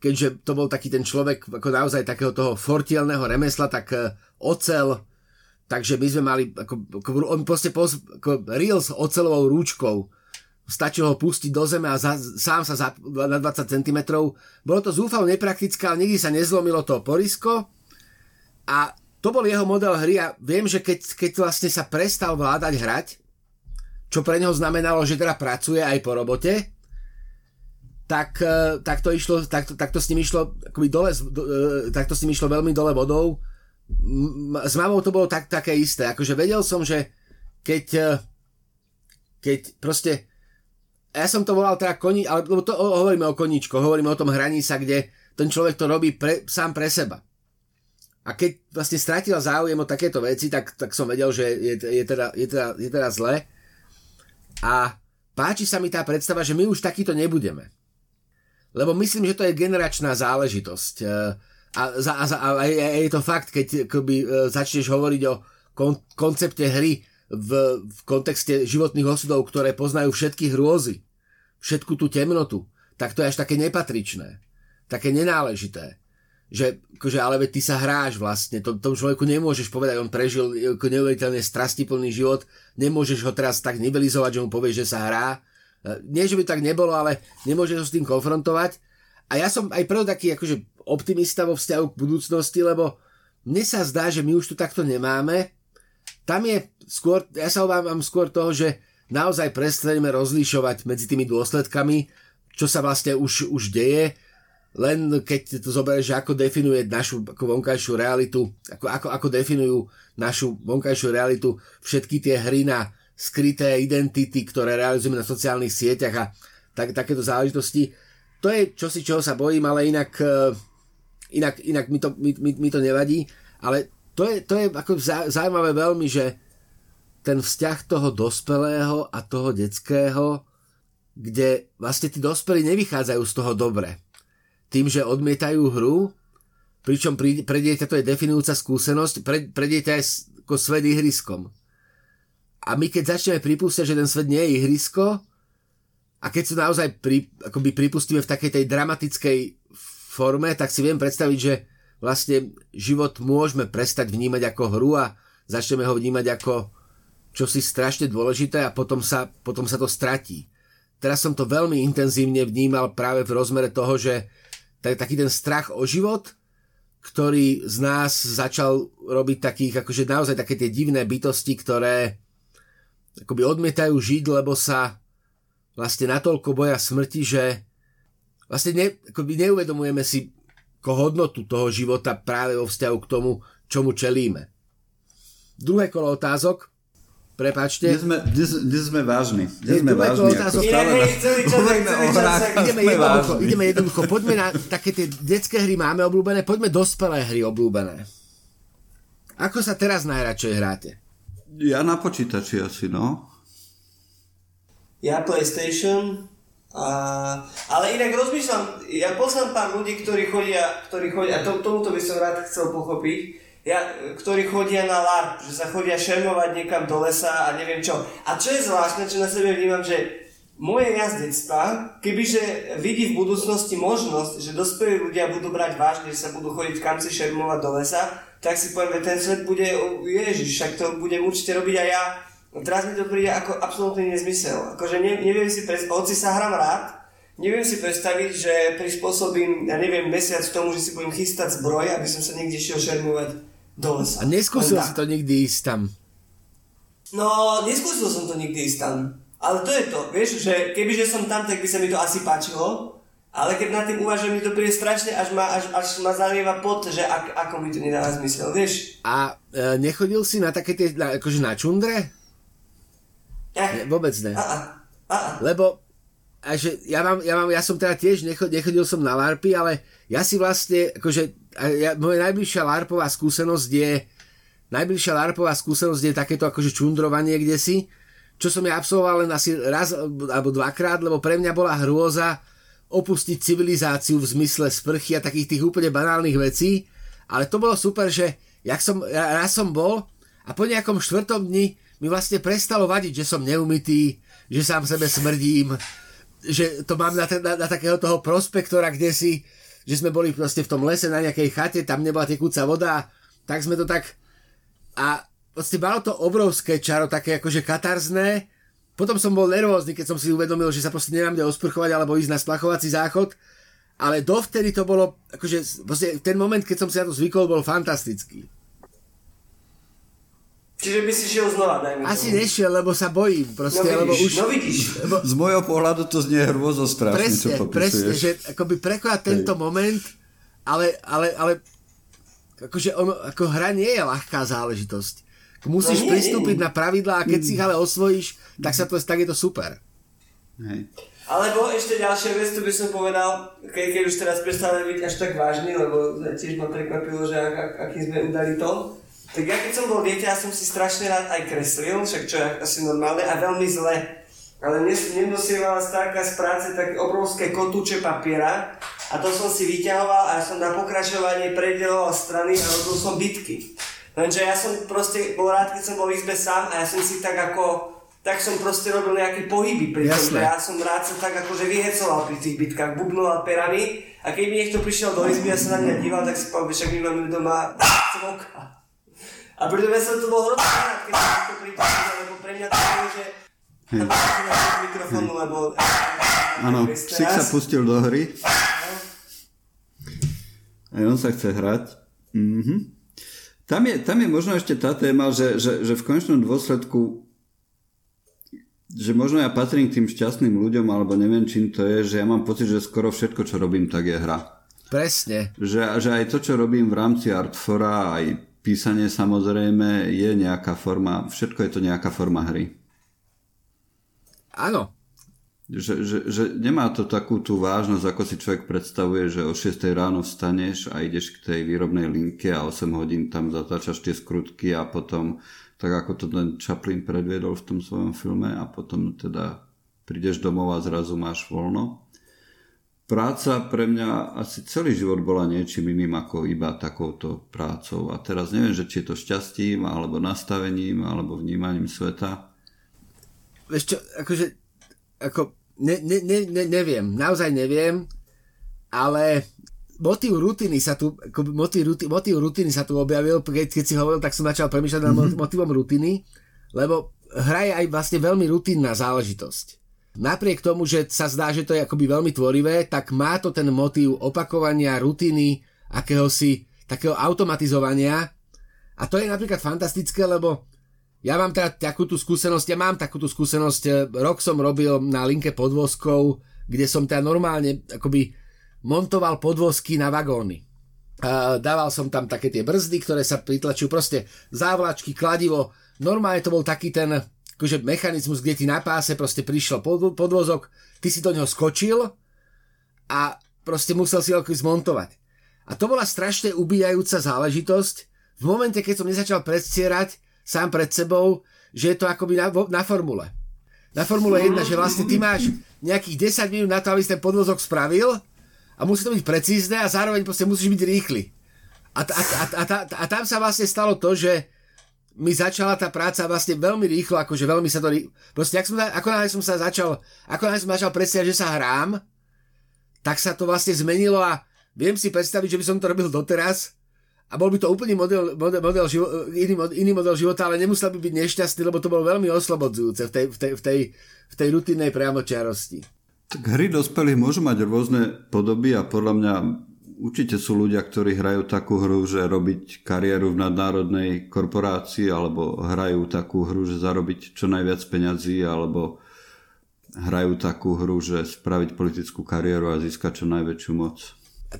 keďže to bol taký ten človek ako naozaj takého toho fortielného remesla, tak uh, ocel, takže my sme mali, ako, ako, on proste pos, ako reel s ocelovou rúčkou, stačilo ho pustiť do zeme a za, sám sa za, na 20 cm. Bolo to zúfalo nepraktické, ale nikdy sa nezlomilo to porisko. A to bol jeho model hry a viem, že keď, keď vlastne sa prestal vládať hrať, čo pre neho znamenalo, že teda pracuje aj po robote, tak, e, tak, to, išlo, tak, tak to s ním išlo akoby dole, e, tak to s ním išlo veľmi dole vodou. S mamou to bolo tak, také isté. Akože vedel som, že keď, e, keď proste ja som to volal teda koni, ale to hovoríme o koníčko, hovoríme o tom hraní sa, kde ten človek to robí pre, sám pre seba. A keď vlastne stratil záujem o takéto veci, tak, tak som vedel, že je, je, teda, je, teda, je teda zle. A páči sa mi tá predstava, že my už takýto nebudeme. Lebo myslím, že to je generačná záležitosť. E, a, a, a, a je to fakt, keď akoby, e, začneš hovoriť o kon, koncepte hry v, v kontexte životných osudov, ktoré poznajú všetky hrôzy, všetku tú temnotu, tak to je až také nepatričné, také nenáležité že akože, ale veď ty sa hráš vlastne, to, tomu človeku nemôžeš povedať, on prežil ako neuveriteľne strastiplný život, nemôžeš ho teraz tak nivelizovať, že mu povieš, že sa hrá. E, nie, že by tak nebolo, ale nemôžeš ho s tým konfrontovať. A ja som aj preto taký akože optimista vo vzťahu k budúcnosti, lebo mne sa zdá, že my už tu takto nemáme. Tam je skôr, ja sa obávam skôr toho, že naozaj prestaneme rozlišovať medzi tými dôsledkami, čo sa vlastne už, už deje len keď to zoberieš, ako definuje našu ako vonkajšiu realitu, ako, ako, ako definujú našu vonkajšiu realitu všetky tie hry na skryté identity, ktoré realizujeme na sociálnych sieťach a tak, takéto záležitosti. To je čosi, čoho sa bojím, ale inak, eh, inak, inak mi, to, mi, mi, mi to nevadí. Ale to je, to je ako zaujímavé veľmi, že ten vzťah toho dospelého a toho detského, kde vlastne tí dospelí nevychádzajú z toho dobre tým, že odmietajú hru, pričom pre dieťa to je definujúca skúsenosť, pre, pre dieťa je ako svet ihriskom. A my keď začneme pripúšťať, že ten svet nie je ihrisko, a keď sa naozaj pri, akoby pripustíme v takej tej dramatickej forme, tak si viem predstaviť, že vlastne život môžeme prestať vnímať ako hru a začneme ho vnímať ako čosi strašne dôležité a potom sa, potom sa to stratí. Teraz som to veľmi intenzívne vnímal práve v rozmere toho, že tak, taký ten strach o život, ktorý z nás začal robiť takých, akože naozaj také tie divné bytosti, ktoré akoby odmietajú žiť, lebo sa vlastne natoľko boja smrti, že vlastne ne, akoby neuvedomujeme si hodnotu toho života práve vo vzťahu k tomu, čomu čelíme. Druhé kolo otázok. Prepačte. Dnes sme, dnes, dnes sme vážni. Dnes sme vážni. Ako stále nás... Hovoríme o hrách. Ideme jednoducho, ideme jednoducho. Poďme na také tie detské hry máme obľúbené, poďme dospelé hry obľúbené. Ako sa teraz najradšej hráte? Ja na počítači asi, no. Ja PlayStation, a, ale inak rozmýšľam, ja poznám pár ľudí, ktorí chodia, ktorí chodia, a to, tomuto by som rád chcel pochopiť, ja, ktorí chodia na LARP, že sa chodia šermovať niekam do lesa a neviem čo. A čo je zvláštne, čo na sebe vnímam, že moje jazdectva, kebyže vidí v budúcnosti možnosť, že dospelí ľudia budú brať vážne, že sa budú chodiť kam si šermovať do lesa, tak si poviem, ten svet bude, ježiš, však to budem určite robiť aj ja. No teraz mi to príde ako absolútny nezmysel. Akože ne, neviem si predstaviť, hoci sa hrám rád, neviem si predstaviť, že prispôsobím, ja neviem, mesiac tomu, že si budem chystať zbroj, aby som sa niekde šiel šermovať do lesa. A neskúsil si to nikdy ísť tam? No, neskúsil som to nikdy ísť tam. Ale to je to, vieš, že kebyže som tam, tak by sa mi to asi páčilo, ale keď nad tým uvažujem, mi to príde strašne, až ma, až, až ma zalieva pot, že ak, ako mi to nedáva zmysel, vieš. A e, nechodil si na také tie, na, akože na čundre? Ja. Ne, vôbec ne. A, a, a. Lebo a že ja, mám, ja, mám, ja som teda tiež nechodil, nechodil som na LARPy, ale ja si vlastne, akože ja, moja najbližšia LARPová skúsenosť je najbližšia LARPová skúsenosť je takéto akože čundrovanie kde si, čo som ja absolvoval len asi raz alebo dvakrát, lebo pre mňa bola hrôza opustiť civilizáciu v zmysle sprchy a takých tých úplne banálnych vecí, ale to bolo super, že jak som, ja, raz som bol a po nejakom štvrtom dni mi vlastne prestalo vadiť, že som neumytý, že sám sebe smrdím, že to mám na, na, na takého toho prospektora, kde si, že sme boli proste v tom lese na nejakej chate, tam nebola tekúca voda, tak sme to tak... A proste malo to obrovské čaro, také akože katarzné. Potom som bol nervózny, keď som si uvedomil, že sa proste nemám kde osprchovať alebo ísť na splachovací záchod. Ale dovtedy to bolo, akože ten moment, keď som si na to zvykol, bol fantastický. Čiže by si šiel znova, dajme Asi tomu. nešiel, lebo sa bojím. Proste, no vidíš, lebo už, no vidíš. Lebo... Z môjho pohľadu to znie hrôzo strašne, presne, čo popisuješ. Presne, že akoby prekonať tento moment, ale, ale, ale akože ono, ako hra nie je ľahká záležitosť. Musíš no, nie, pristúpiť nie. na pravidlá a keď mm. si ich ale osvojíš, tak, sa to, tak je to super. Hej. Alebo ešte ďalšia vec, tu by som povedal, keď, keď už teraz prestávame byť až tak vážny, lebo tiež ma prekvapilo, že ak, ak, aký sme udali to, tak ja keď som bol dieťa, ja som si strašne rád aj kreslil, však čo je asi normálne a veľmi zle. Ale nenosievala stárka z práce také obrovské kotúče papiera a to som si vyťahoval a ja som na pokračovanie predeloval strany a robil som bitky. Lenže ja som proste bol rád, keď som bol v izbe sám a ja som si tak ako tak som proste robil nejaké pohyby pri tom, ja som rád sa tak akože vyhecoval pri tých bitkách, bubnoval perami a keď mi niekto prišiel do izby a sa na mňa díval, tak si povedal, však my máme doma cvoka. A preto ja som to bol hrozne rád, keď som to pripravil, lebo pre mňa to bolo, že hm. mikrofónu, lebo... Áno, psík sa pustil do hry. A on sa chce hrať. Mhm. Tam je, tam je možno ešte tá téma, že, že, že v konečnom dôsledku že možno ja patrím k tým šťastným ľuďom, alebo neviem čím to je, že ja mám pocit, že skoro všetko, čo robím, tak je hra. Presne. Že, že aj to, čo robím v rámci Artfora, aj písanie samozrejme je nejaká forma, všetko je to nejaká forma hry. Áno. Že, že, že nemá to takú tú vážnosť, ako si človek predstavuje, že o 6 ráno vstaneš a ideš k tej výrobnej linke a 8 hodín tam zatáčaš tie skrutky a potom, tak ako to ten Chaplin predviedol v tom svojom filme a potom teda prídeš domov a zrazu máš voľno práca pre mňa asi celý život bola niečím iným ako iba takouto prácou. A teraz neviem, že či je to šťastím, alebo nastavením, alebo vnímaním sveta. Vieš čo, akože, ako, ne, ne, ne, ne, neviem, naozaj neviem, ale motív rutiny sa tu, motív, rutiny, motív rutiny sa tu objavil, keď, keď si hovoril, tak som začal premýšľať nad mm-hmm. motivom rutiny, lebo hra je aj vlastne veľmi rutinná záležitosť napriek tomu, že sa zdá, že to je akoby veľmi tvorivé, tak má to ten motív opakovania, rutiny, akéhosi takého automatizovania. A to je napríklad fantastické, lebo ja mám teda takú tú skúsenosť, ja mám takú tú skúsenosť, e, rok som robil na linke podvozkov, kde som teda normálne akoby montoval podvozky na vagóny. A dával som tam také tie brzdy, ktoré sa pritlačujú, proste závlačky, kladivo. Normálne to bol taký ten akože mechanizmus, kde ti na páse proste prišiel podvozok, ty si do neho skočil a proste musel si ho zmontovať. A to bola strašne ubíjajúca záležitosť v momente, keď som nezačal predstierať sám pred sebou, že je to akoby na, na formule. Na Formule 1, že vlastne ty máš nejakých 10 minút na to, aby si ten podvozok spravil a musí to byť precízne a zároveň proste musíš byť rýchly. A, a, a, a, a, a tam sa vlastne stalo to, že mi začala tá práca vlastne veľmi rýchlo, akože veľmi sa to proste ak som, ako náhle som sa začal, ako som začal predstaviť, že sa hrám, tak sa to vlastne zmenilo a viem si predstaviť, že by som to robil doteraz a bol by to úplný model, model, model živo, iný, iný model života, ale nemusel by byť nešťastný, lebo to bolo veľmi oslobodzujúce v tej, v tej, v tej, v tej rutinnej priamočiarosti. Tak hry dospelých môžu mať rôzne podoby a podľa mňa určite sú ľudia, ktorí hrajú takú hru, že robiť kariéru v nadnárodnej korporácii alebo hrajú takú hru, že zarobiť čo najviac peňazí alebo hrajú takú hru, že spraviť politickú kariéru a získať čo najväčšiu moc.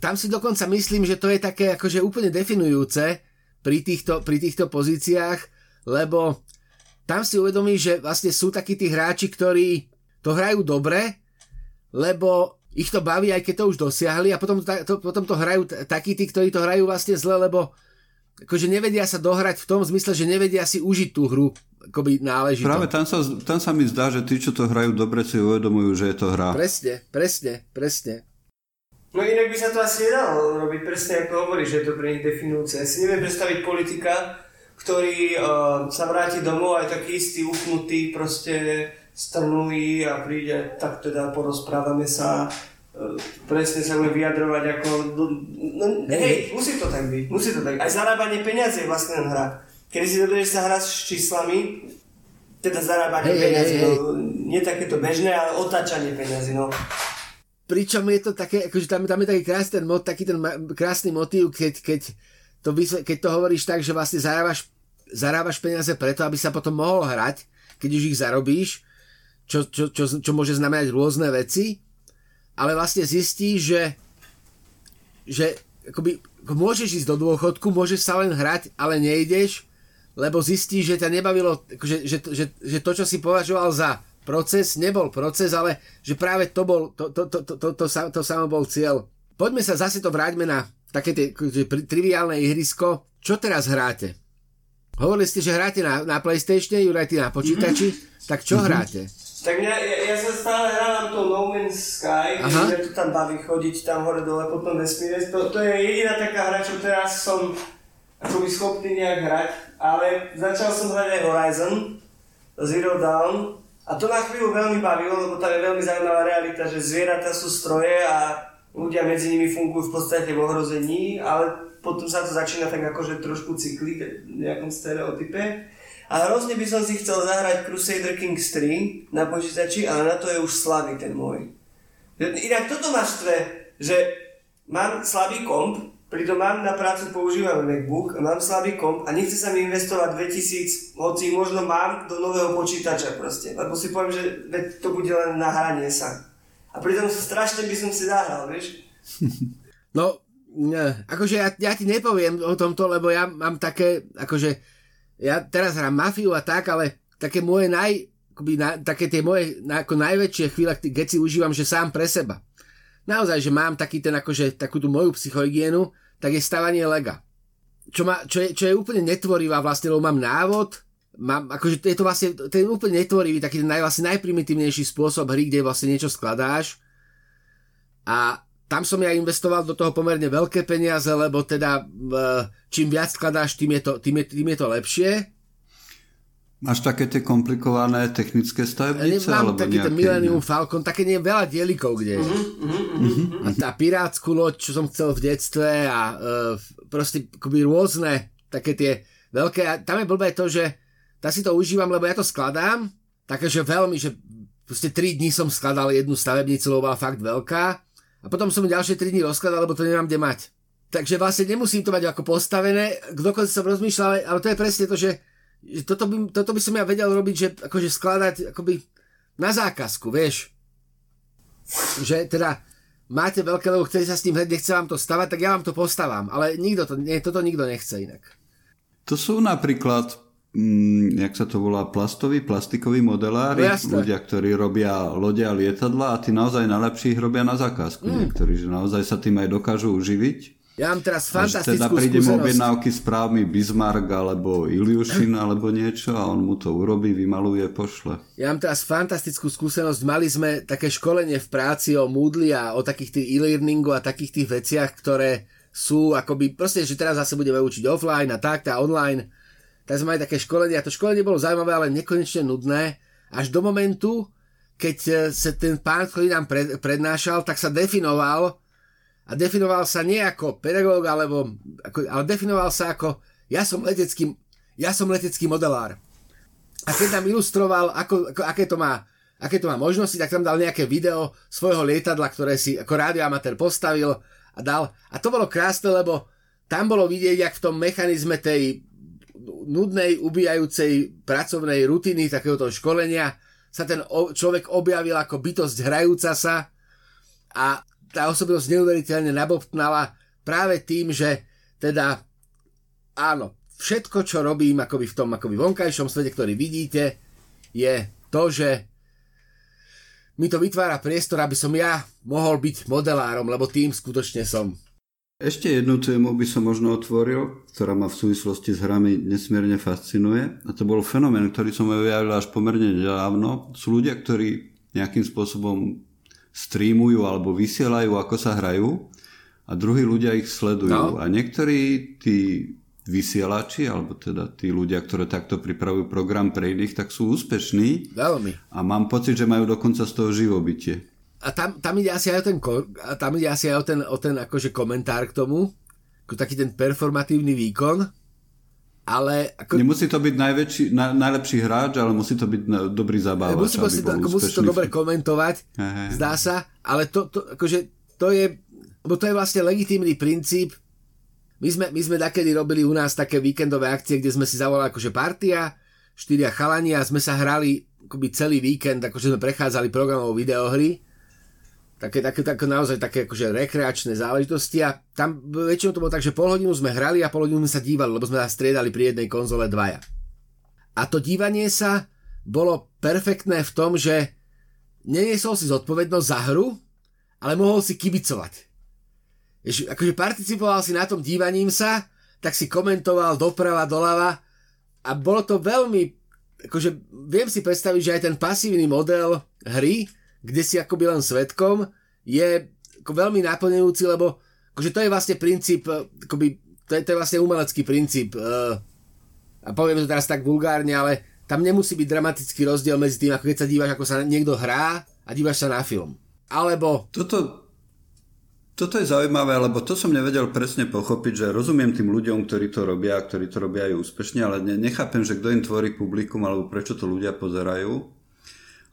Tam si dokonca myslím, že to je také akože úplne definujúce pri týchto, pri týchto pozíciách, lebo tam si uvedomí, že vlastne sú takí tí hráči, ktorí to hrajú dobre, lebo ich to baví, aj keď to už dosiahli a potom to, potom to hrajú takí tí, ktorí to hrajú vlastne zle, lebo akože nevedia sa dohrať v tom zmysle, že nevedia si užiť tú hru akoby náležito. Práve tam sa, tam sa mi zdá, že tí, čo to hrajú dobre, si uvedomujú, že je to hra. Presne, presne, presne. No inak by sa to asi nedalo robiť presne ako hovoríš, že je to pre nich definujúce. Ja si neviem predstaviť politika, ktorý uh, sa vráti domov aj taký istý, uchnutý, proste strnulý a príde, tak teda porozprávame sa, e, presne sa bude vyjadrovať ako... No, hej, musí to tak byť, musí to tak byť. Aj zarábanie peniazy je vlastne len hra. Kedy si dobre, sa hrá s číslami, teda zarábanie hey, peniazy, hey, hey. No, nie takéto bežné, ale otáčanie peniazy, no. Pričom je to také, akože tam, tam je taký krásny, taký ten krásny motív, keď, keď, to, keď to hovoríš tak, že vlastne zarábaš zarábaš peniaze preto, aby sa potom mohol hrať, keď už ich zarobíš, čo, čo, čo, čo môže znamenať rôzne veci, ale vlastne zistíš, že, že akoby, môžeš ísť do dôchodku, môžeš sa len hrať, ale nejdeš, lebo zistíš, že ťa nebavilo, že, že, že, že to, čo si považoval za proces, nebol proces, ale že práve to bol, to, to, to, to, to, to, to, to samo bol cieľ. Poďme sa zase to vráťme na také tie triviálne ihrisko. Čo teraz hráte? Hovorili ste, že hráte na, na Playstation, Juraj, ty na počítači. Mm-hmm. Tak čo mm-hmm. hráte? Tak ja, ja, ja sa stále hrávam to No Man's Sky, že to tam baví chodiť tam hore dole po tom vesmíre. To, to je jediná taká hra, čo teraz som akoby schopný nejak hrať, ale začal som hrať aj Horizon, Zero Dawn a to na chvíľu veľmi bavilo, lebo tam je veľmi zaujímavá realita, že zvieratá sú stroje a ľudia medzi nimi fungujú v podstate v ohrození, ale potom sa to začína tak akože trošku cykliť v nejakom stereotype. A hrozne by som si chcel zahrať Crusader Kings 3 na počítači, ale na to je už slabý ten môj. Inak toto ma štve, že mám slabý komp, pritom mám na prácu používam MacBook, mám slabý komp a nechce sa mi investovať 2000, hoci možno mám do nového počítača proste. Lebo si poviem, že to bude len na hranie sa. A pritom strašne by som si zahral, vieš? (laughs) No, ne, akože ja, ja ti nepoviem o tomto, lebo ja mám také, akože ja teraz hrám mafiu a tak, ale také moje naj, akoby na, také tie moje na, ako najväčšie chvíle, keď si užívam, že sám pre seba. Naozaj, že mám taký ten, akože, takú tú moju psychohygienu, tak je stavanie lega. Čo, ma, čo, je, čo je úplne netvorivá vlastne, lebo mám návod, mám, akože je to vlastne, je úplne netvorivý, taký ten naj, vlastne najprimitívnejší spôsob hry, kde vlastne niečo skladáš. A tam som ja investoval do toho pomerne veľké peniaze, lebo teda čím viac skladáš, tým je to, tým je, tým je to lepšie. Máš také tie komplikované technické stavebnice? Ja, mám taký ten Millennium ne? Falcon, také nie veľa dielikov, kde je. Uh-huh, uh-huh. A tá pirátsku loď, čo som chcel v detstve a uh, proste akoby rôzne také tie veľké. A tam je blbé to, že tak si to užívam, lebo ja to skladám, takže veľmi, že proste 3 dní som skladal jednu stavebnicu, lebo bola fakt veľká a potom som ďalšie 3 dní rozkladal, lebo to nemám kde mať. Takže vlastne nemusím to mať ako postavené, dokonca som rozmýšľal, ale to je presne to, že toto, by, toto by som ja vedel robiť, že akože skladať akoby na zákazku, vieš. Že teda máte veľké, lebo chcete sa s tým hrať, nechce vám to stavať, tak ja vám to postavám, ale nikto to, nie, toto nikto nechce inak. To sú napríklad mm, jak sa to volá, plastový, plastikový modelári, no, ľudia, ktorí robia lode a lietadla a tí naozaj najlepší ich robia na zákazku. Mm. Niektorí, že naozaj sa tým aj dokážu uživiť. Ja mám teraz fantastickú teda príde mu objednávky správ mi Bismarck alebo Iliušin alebo niečo a on mu to urobí, vymaluje, pošle. Ja mám teraz fantastickú skúsenosť. Mali sme také školenie v práci o Moodle a o takých tých e-learningu a takých tých veciach, ktoré sú akoby, proste, že teraz zase budeme učiť offline a tak, a online tak sme mali také školenie a to školenie bolo zaujímavé, ale nekonečne nudné, až do momentu, keď e, sa ten pán, ktorý nám pred, prednášal, tak sa definoval a definoval sa nie ako pedagóg, alebo, ako, ale definoval sa ako ja som letecký, ja som letecký modelár. A keď nám ilustroval, ako, ako, aké, to má, aké to má možnosti, tak tam dal nejaké video svojho lietadla, ktoré si ako radioamatér postavil a dal. A to bolo krásne, lebo tam bolo vidieť, jak v tom mechanizme tej nudnej, ubijajúcej pracovnej rutiny takéhoto školenia sa ten človek objavil ako bytosť hrajúca sa a tá osobnosť neuveriteľne nabobtnala práve tým, že teda áno, všetko, čo robím akoby v tom akoby vonkajšom svete, ktorý vidíte, je to, že mi to vytvára priestor, aby som ja mohol byť modelárom, lebo tým skutočne som. Ešte jednu tému by som možno otvoril, ktorá ma v súvislosti s hrami nesmierne fascinuje. A to bol fenomén, ktorý som objavil až pomerne nedávno. Sú ľudia, ktorí nejakým spôsobom streamujú alebo vysielajú, ako sa hrajú a druhí ľudia ich sledujú. No. A niektorí tí vysielači, alebo teda tí ľudia, ktorí takto pripravujú program pre iných, tak sú úspešní. Veľmi. A mám pocit, že majú dokonca z toho živobytie a tam, tam ide asi aj o ten, a tam ide asi aj o ten, o ten akože komentár k tomu, ako taký ten performatívny výkon, ale... Ako... Nemusí to byť najväčší, na, najlepší hráč, ale musí to byť dobrý zabávač. Musí, musí, to, ako musí to dobre komentovať, Aha. zdá sa, ale to, to, akože, to je, lebo to je vlastne legitímny princíp, My sme, my sme takedy robili u nás také víkendové akcie, kde sme si zavolali akože partia, štyria chalani a sme sa hrali akoby celý víkend, akože sme prechádzali programov videohry. Také, také, také naozaj také akože rekreačné záležitosti a tam väčšinou to bolo tak, že pol hodinu sme hrali a pol hodinu sme sa dívali, lebo sme sa striedali pri jednej konzole dvaja. A to dívanie sa bolo perfektné v tom, že neniesol si zodpovednosť za hru, ale mohol si kibicovať Jež, akože participoval si na tom dívaním sa, tak si komentoval doprava, doľava a bolo to veľmi, akože viem si predstaviť, že aj ten pasívny model hry, kde si akoby len svetkom, je ako veľmi naplňujúci, lebo akože to je vlastne princíp, akoby, to, je, to je vlastne umelecký princíp uh, a poviem to teraz tak vulgárne, ale tam nemusí byť dramatický rozdiel medzi tým, ako keď sa dívaš, ako sa niekto hrá a dívaš sa na film. Alebo... Toto, toto je zaujímavé, lebo to som nevedel presne pochopiť, že rozumiem tým ľuďom, ktorí to robia, ktorí to robia aj úspešne, ale nechápem, že kto im tvorí publikum, alebo prečo to ľudia pozerajú.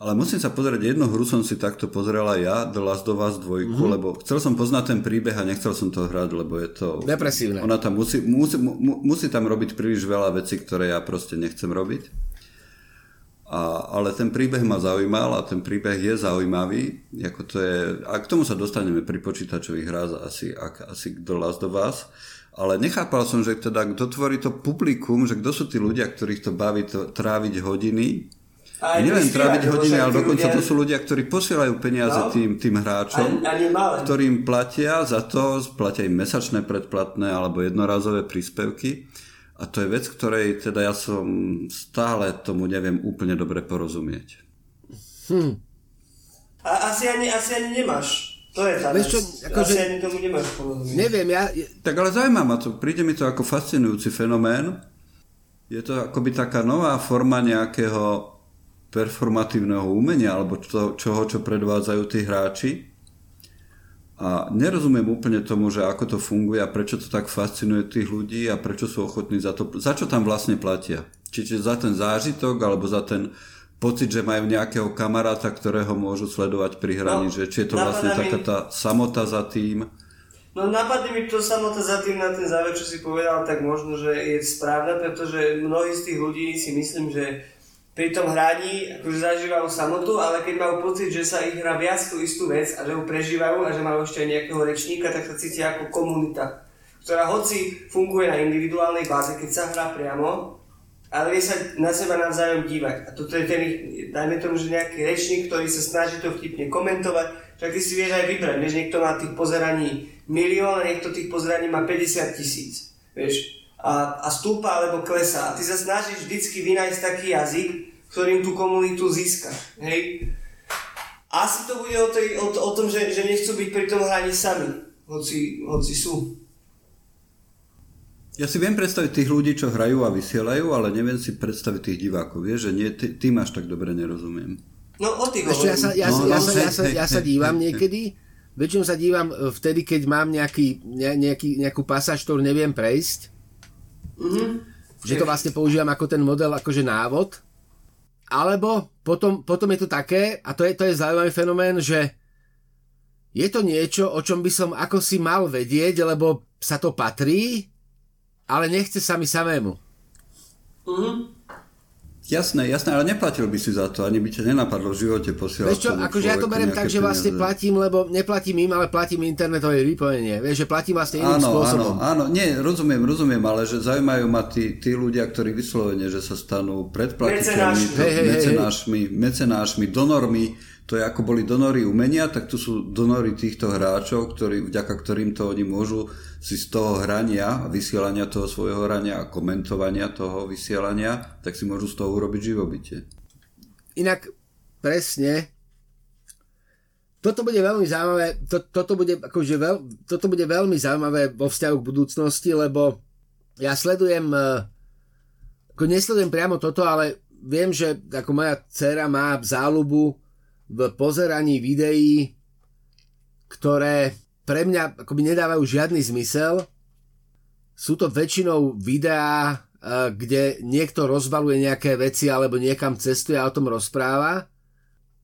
Ale musím sa pozrieť, jednu hru som si takto pozrela ja, The Last of Us 2, mm-hmm. lebo chcel som poznať ten príbeh a nechcel som to hrať, lebo je to... Depresívne. Ona tam musí, musí, musí tam robiť príliš veľa vecí, ktoré ja proste nechcem robiť. A, ale ten príbeh ma zaujímal a ten príbeh je zaujímavý. Ako to je, a k tomu sa dostaneme pri počítačových hrách asi, ak, asi do Last of Us. Ale nechápal som, že teda kto tvorí to publikum, že kto sú tí ľudia, ktorých to baví to, tráviť hodiny. A nielen tráviť hodiny, ale dokonca ľudia... to sú ľudia, ktorí posielajú peniaze no. tým, tým hráčom, ani, ani ktorým platia za to, platia im mesačné predplatné alebo jednorazové príspevky a to je vec, ktorej teda ja som stále tomu neviem úplne dobre porozumieť. Hm. A asi ani, asi ani nemáš. To je tá vec. Čo, ako asi že... ani tomu nemáš porozumieť. Neviem, ja... Tak ale zaujíma ma to. Príde mi to ako fascinujúci fenomén. Je to akoby taká nová forma nejakého performatívneho umenia, alebo čo, čoho, čo predvádzajú tí hráči a nerozumiem úplne tomu, že ako to funguje a prečo to tak fascinuje tých ľudí a prečo sú ochotní za to, za čo tam vlastne platia. Čiže za ten zážitok alebo za ten pocit, že majú nejakého kamaráta, ktorého môžu sledovať pri hraní, no, že či je to vlastne taká tá samota za tým. No napadne mi to samota za tým na ten záver, čo si povedal, tak možno, že je správne, pretože mnohí z tých ľudí si myslím, že pri tom hraní akože zažívajú samotu, ale keď majú pocit, že sa ich hrá viac tú istú vec a že ho prežívajú a že majú ešte aj nejakého rečníka, tak sa cítia ako komunita, ktorá hoci funguje na individuálnej báze, keď sa hrá priamo, ale vie sa na seba navzájom dívať. A toto je ten, dajme tomu, že nejaký rečník, ktorý sa snaží to vtipne komentovať, tak ty si vieš aj vybrať, vieš, niekto má tých pozeraní milión a niekto tých pozeraní má 50 tisíc. Vieš, a, a stúpa alebo klesá. A ty sa snažíš vždycky vynájsť taký jazyk, ktorým tú komunitu získa. Hej? Asi to bude o, tej, o, o tom, že, že nechcú byť pri tom hraní sami, hoci, hoci sú. Ja si viem predstaviť tých ľudí, čo hrajú a vysielajú, ale neviem si predstaviť tých divákov. Vieš, že nie, ty, tým až tak dobre nerozumiem. No o tých ja sa, ja, no, ja, no, sa, ja, sa, ja sa dívam niekedy, väčšinou sa dívam e, vtedy, keď mám nejaký, ne, nejaký, nejakú pasáž, ktorú neviem prejsť Mm-hmm. Že to vlastne používam ako ten model, akože návod. Alebo potom, potom je to také, a to je, to je zaujímavý fenomén, že je to niečo, o čom by som ako si mal vedieť, lebo sa to patrí, ale nechce sa mi samému. Mm-hmm. Jasné, jasné, ale neplatil by si za to, ani by ťa nenapadlo v živote posielať. Vieš čo, akože ja to beriem tak, že vlastne platím, lebo neplatím im, ale platím internetové vypojenie. Vieš, že platím vlastne iným áno, spôsobom. Áno, áno, nie, rozumiem, rozumiem, ale že zaujímajú ma tí, tí ľudia, ktorí vyslovene, že sa stanú predplatiteľmi, mecenášmi, mecenášmi, donormi to je ako boli donory umenia, tak tu sú donory týchto hráčov, ktorí, vďaka ktorým to oni môžu si z toho hrania, vysielania toho svojho hrania a komentovania toho vysielania, tak si môžu z toho urobiť živobytie. Inak presne, toto bude veľmi zaujímavé, to, toto, bude, akože veľ, toto bude veľmi zaujímavé vo vzťahu k budúcnosti, lebo ja sledujem, eh, ako nesledujem priamo toto, ale viem, že ako moja dcera má záľubu v pozeraní videí, ktoré pre mňa akoby nedávajú žiadny zmysel. Sú to väčšinou videá, e, kde niekto rozbaluje nejaké veci alebo niekam cestuje a o tom rozpráva.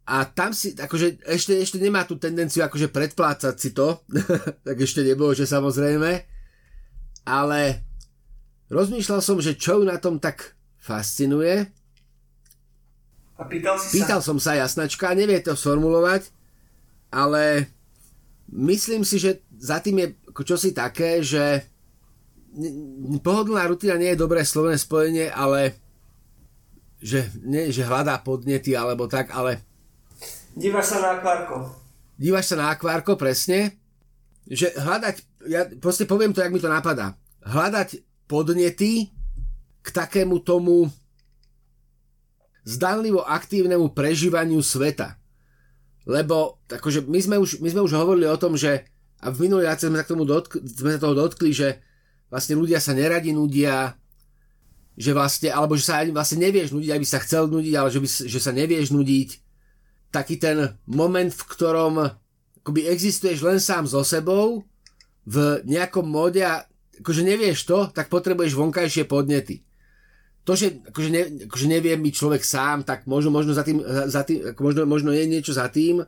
A tam si, akože ešte, ešte nemá tú tendenciu akože predplácať si to, (laughs) tak ešte nebolo, že samozrejme. ale rozmýšľal som, že čo ju na tom tak fascinuje. A pýtal si pýtal sa? som sa jasnačka, nevie to sformulovať, ale myslím si, že za tým je čosi také, že pohodlná rutina nie je dobré slovné spojenie, ale že, nie, že hľadá podnety alebo tak, ale Dívaš sa na akvárko. Dívaš sa na akvárko, presne. Že hľadať, ja proste poviem to, jak mi to napadá. Hľadať podnety k takému tomu zdanlivo aktívnemu prežívaniu sveta. Lebo akože my, sme už, my sme už hovorili o tom, že a v minulý sme sa, k tomu dotkli, sme sa toho dotkli, že vlastne ľudia sa neradi nudia, že vlastne, alebo že sa vlastne nevieš nudiť, aby sa chcel nudiť, ale že, by, že sa nevieš nudiť. Taký ten moment, v ktorom akoby existuješ len sám so sebou, v nejakom móde a akože nevieš to, tak potrebuješ vonkajšie podnety. To, že akože, ne, akože nevie byť človek sám, tak možno, možno, za tým, za tým, ako možno, možno je niečo za tým.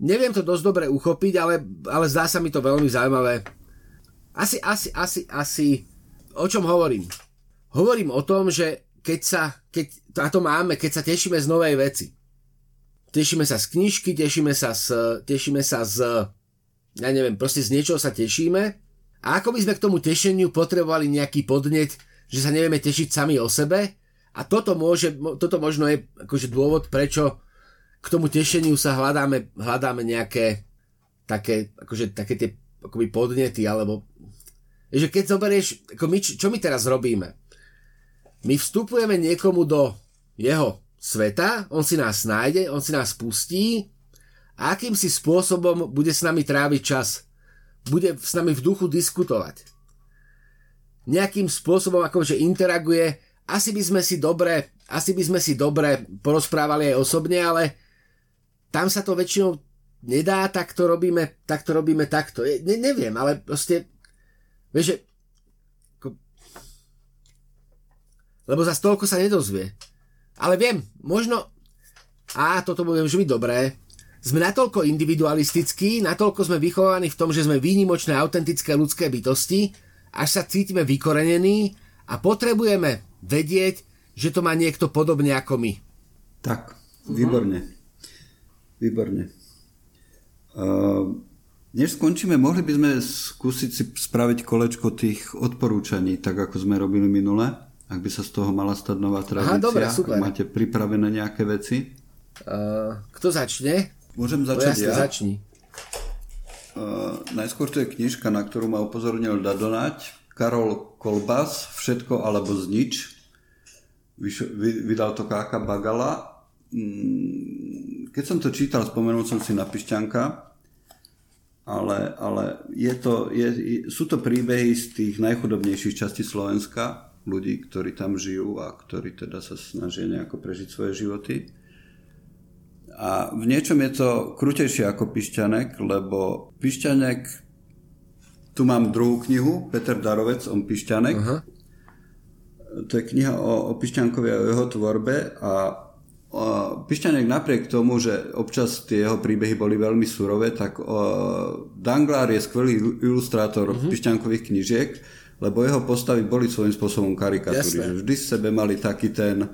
Neviem to dosť dobre uchopiť, ale, ale zdá sa mi to veľmi zaujímavé. Asi, asi, asi, asi, o čom hovorím? Hovorím o tom, že keď sa, keď, a to máme, keď sa tešíme z novej veci. Tešíme sa z knižky, tešíme sa z, tešíme sa z, ja neviem, proste z niečoho sa tešíme. A ako by sme k tomu tešeniu potrebovali nejaký podnet, že sa nevieme tešiť sami o sebe. A toto, môže, toto možno je akože dôvod, prečo k tomu tešeniu sa hľadáme, hľadáme nejaké také, akože, také tie akoby podnety, alebo že keď zoberieš, ako my, čo my teraz robíme? My vstupujeme niekomu do jeho sveta, on si nás nájde, on si nás pustí a akýmsi spôsobom bude s nami tráviť čas. Bude s nami v duchu diskutovať. Nejakým spôsobom akože interaguje, asi by sme si dobre, asi by sme si dobre porozprávali aj osobne, ale tam sa to väčšinou nedá, tak to robíme, tak to robíme takto. Ne, neviem, ale proste vieš, že lebo za toľko sa nedozvie. Ale viem, možno, a toto bude už byť dobré, sme natoľko individualistickí, natoľko sme vychovaní v tom, že sme výnimočné, autentické ľudské bytosti, až sa cítime vykorenení a potrebujeme vedieť, že to má niekto podobne ako my. Tak, výborne. Výborne. Uh, než skončíme, mohli by sme skúsiť si spraviť kolečko tých odporúčaní, tak ako sme robili minule, ak by sa z toho mala stať nová tradícia. Aha, dobre, super. Máte pripravené nejaké veci? Uh, kto začne? Môžem začať ja. Začni. Uh, najskôr to je knižka, na ktorú ma upozornil Dadonať. Karol Kolbas, Všetko alebo znič. Vydal to Káka Bagala. Mm, keď som to čítal, spomenul som si na Pišťanka, ale, ale je to, je, sú to príbehy z tých najchudobnejších častí Slovenska, ľudí, ktorí tam žijú a ktorí teda sa snažia nejako prežiť svoje životy. A v niečom je to krutejšie ako Pišťanek, lebo Pišťanek, tu mám druhú knihu, Peter Darovec, on Pišťanek. Uh-huh. To je kniha o, o Pišťankovi a o jeho tvorbe a Pišťanek napriek tomu, že občas tie jeho príbehy boli veľmi surové, tak o, Danglár je skvelý ilustrátor uh-huh. Pišťankových knižiek, lebo jeho postavy boli svojím spôsobom karikatúry. Vždy v sebe mali taký ten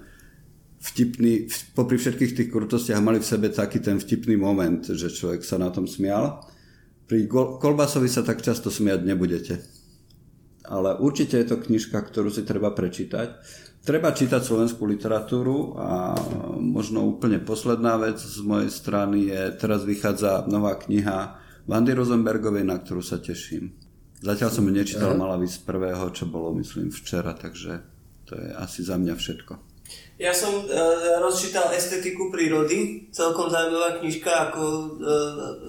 vtipný, popri všetkých tých krutostiach mali v sebe taký ten vtipný moment, že človek sa na tom smial. Pri Kolbasovi sa tak často smiať nebudete. Ale určite je to knižka, ktorú si treba prečítať. Treba čítať slovenskú literatúru a možno úplne posledná vec z mojej strany je, teraz vychádza nová kniha Vandy Rosenbergovej, na ktorú sa teším. Zatiaľ som ju nečítal, mala z prvého, čo bolo myslím včera, takže to je asi za mňa všetko. Ja som uh, rozčítal estetiku prírody, celkom zaujímavá knižka, ako uh,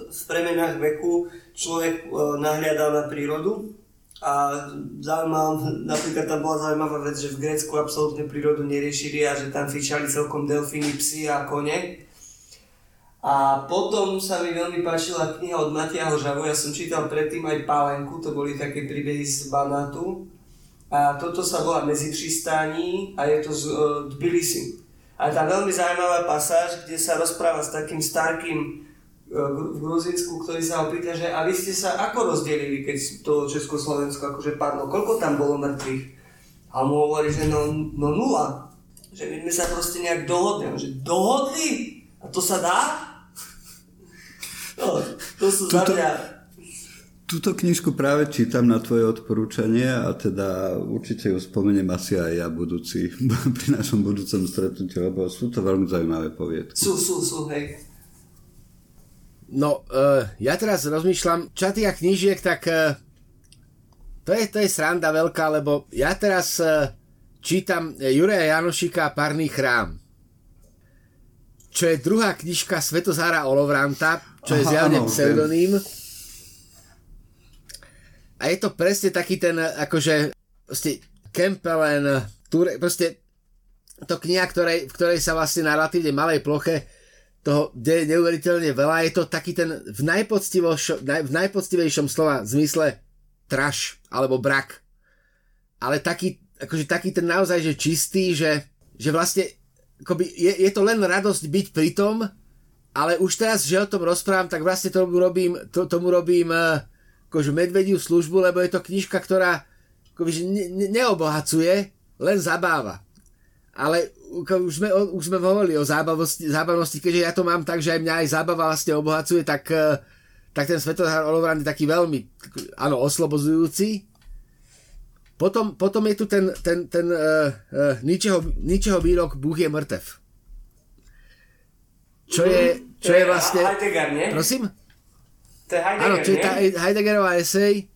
v premenách veku človek uh, nahliadal na prírodu. A zaujímavé, napríklad tam bola zaujímavá vec, že v Grécku absolútne prírodu neriešili a že tam fičali celkom delfíny, psy a kone. A potom sa mi veľmi páčila kniha od Matiaho Žavu, ja som čítal predtým aj Pálenku, to boli také príbehy z Banátu. A toto sa volá Medzi přistání a je to z uh, Tbilisi. A tam veľmi zaujímavá pasáž, kde sa rozpráva s takým starkým v Gruzínsku, ktorý sa ho pýta, že a vy ste sa ako rozdelili, keď to Československo akože padlo, koľko tam bolo mŕtvych? A mu hovorí, že no, no nula. Že my sme sa proste nejak dohodli. Že dohodli? A to sa dá? No, to sú Tuto... za mňa Túto knižku práve čítam na tvoje odporúčanie a teda určite ju spomeniem asi aj ja budúci, (laughs) pri našom budúcom stretnutí, lebo sú to veľmi zaujímavé poviedky. Sú, sú, sú, hej. No, uh, ja teraz rozmýšľam, čo týka knižiek, tak uh, to, je, to je sranda veľká, lebo ja teraz uh, čítam Juraja Janošika Parný chrám, čo je druhá knižka Svetozára Olovranta, čo Aha, je zjavne pseudonym. Okay a je to presne taký ten, akože, proste, Kempelen, Ture, proste, to kniha, ktorej, v ktorej sa vlastne na relatívne malej ploche toho deje neuveriteľne veľa. Je to taký ten v, v najpoctivejšom slova zmysle traš alebo brak. Ale taký, akože taký ten naozaj, že čistý, že, že vlastne akoby je, je to len radosť byť pri tom, ale už teraz, že o tom rozprávam, tak vlastne tomu robím, to, tomu robím uh, akože medvediu službu, lebo je to knižka, ktorá akože ne, ne, neobohacuje, len zabáva. Ale už sme, už sme hovorili o zábavosti, zábavnosti, keďže ja to mám tak, že aj mňa aj zábava vlastne obohacuje, tak, eh, tak ten Svetozár Olovrán je taký veľmi, áno, oslobozujúci. Potom, potom je tu ten, ten, ten uh, uh, ničeho, ničeho výrok Bůh je mŕtev. Čo je, čo je vlastne... Heidegger, nie? Prosím? To je Heidegger, Áno, to je tá Heideggerová esej.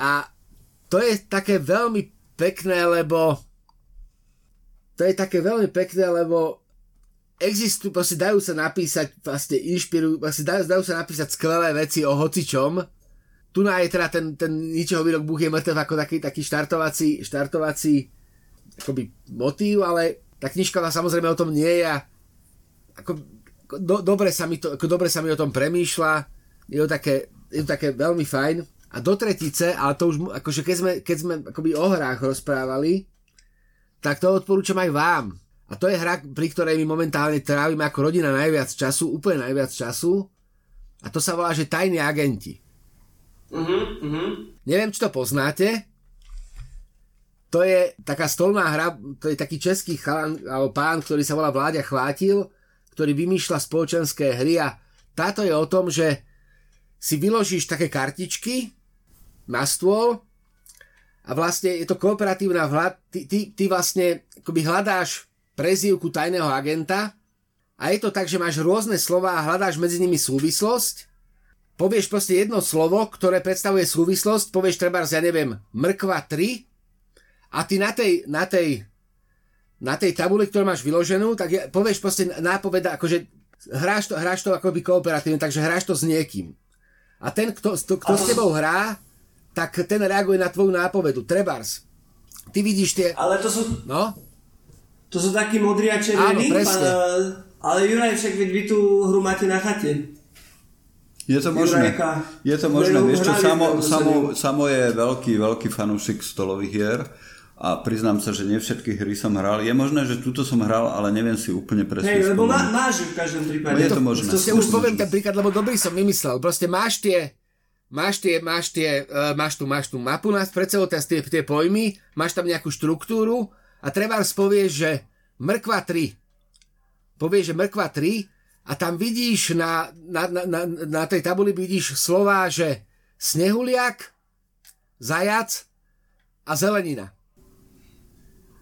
A to je také veľmi pekné, lebo to je také veľmi pekné, lebo existujú, proste dajú sa napísať, vlastne inšpirujú, vlastne dajú, dajú sa napísať skvelé veci o hocičom. Tu je teda ten, ten ničeho výrok Búh je mŕtev ako taký, taký štartovací, štartovací akoby motív, ale tá knižka samozrejme o tom nie je a ako do, dobre, sa mi to, dobre sa mi o tom premýšľa, je to také, je to také veľmi fajn. A do tretice, ale to už, akože keď sme, keď sme akoby o hrách rozprávali, tak to odporúčam aj vám. A to je hra, pri ktorej my momentálne trávime ako rodina najviac času, úplne najviac času. A to sa volá, že Tajní agenti. Uh-huh, uh-huh. Neviem, či to poznáte. To je taká stolná hra, to je taký český chalan, alebo pán, ktorý sa volá Vláďa Chvátil ktorý vymýšľa spoločenské hry a táto je o tom, že si vyložíš také kartičky na stôl a vlastne je to kooperatívna vlád, ty, ty, ty vlastne akoby hľadáš prezývku tajného agenta a je to tak, že máš rôzne slova a hľadáš medzi nimi súvislosť. Povieš proste jedno slovo, ktoré predstavuje súvislosť, povieš treba, ja neviem, mrkva 3 a ty na tej, na tej na tej tabuli, ktorú máš vyloženú, tak je, povieš proste nápoveda, akože hráš to, hráš to akoby kooperatívne, takže hráš to s niekým. A ten, kto, to, kto s tebou hrá, tak ten reaguje na tvoju nápovedu. Trebars. Ty vidíš tie... Ale to sú... No? To sú takí modrí a červení? Áno, presne. Pán, ale Juraj, však veď vy tú hru máte na chate. Je to možné. Je to možné. Vieš čo, samo, samo, samo je veľký, veľký fanúšik stolových hier a priznám sa, že nie všetky hry som hral. Je možné, že túto som hral, ale neviem si úplne presne Hej, lebo má, máš v každom prípade. No je to, možné. To, to, to už poviem ten príklad, lebo dobrý som vymyslel. Proste máš tie, máš tie, máš tie, uh, máš tu, máš tu mapu nás pred sebou, tie, tie pojmy, máš tam nejakú štruktúru a treba povieš, že mrkva 3. Povieš, že mrkva 3 a tam vidíš na, na, na, na, na tej tabuli vidíš slova, že snehuliak, zajac a zelenina.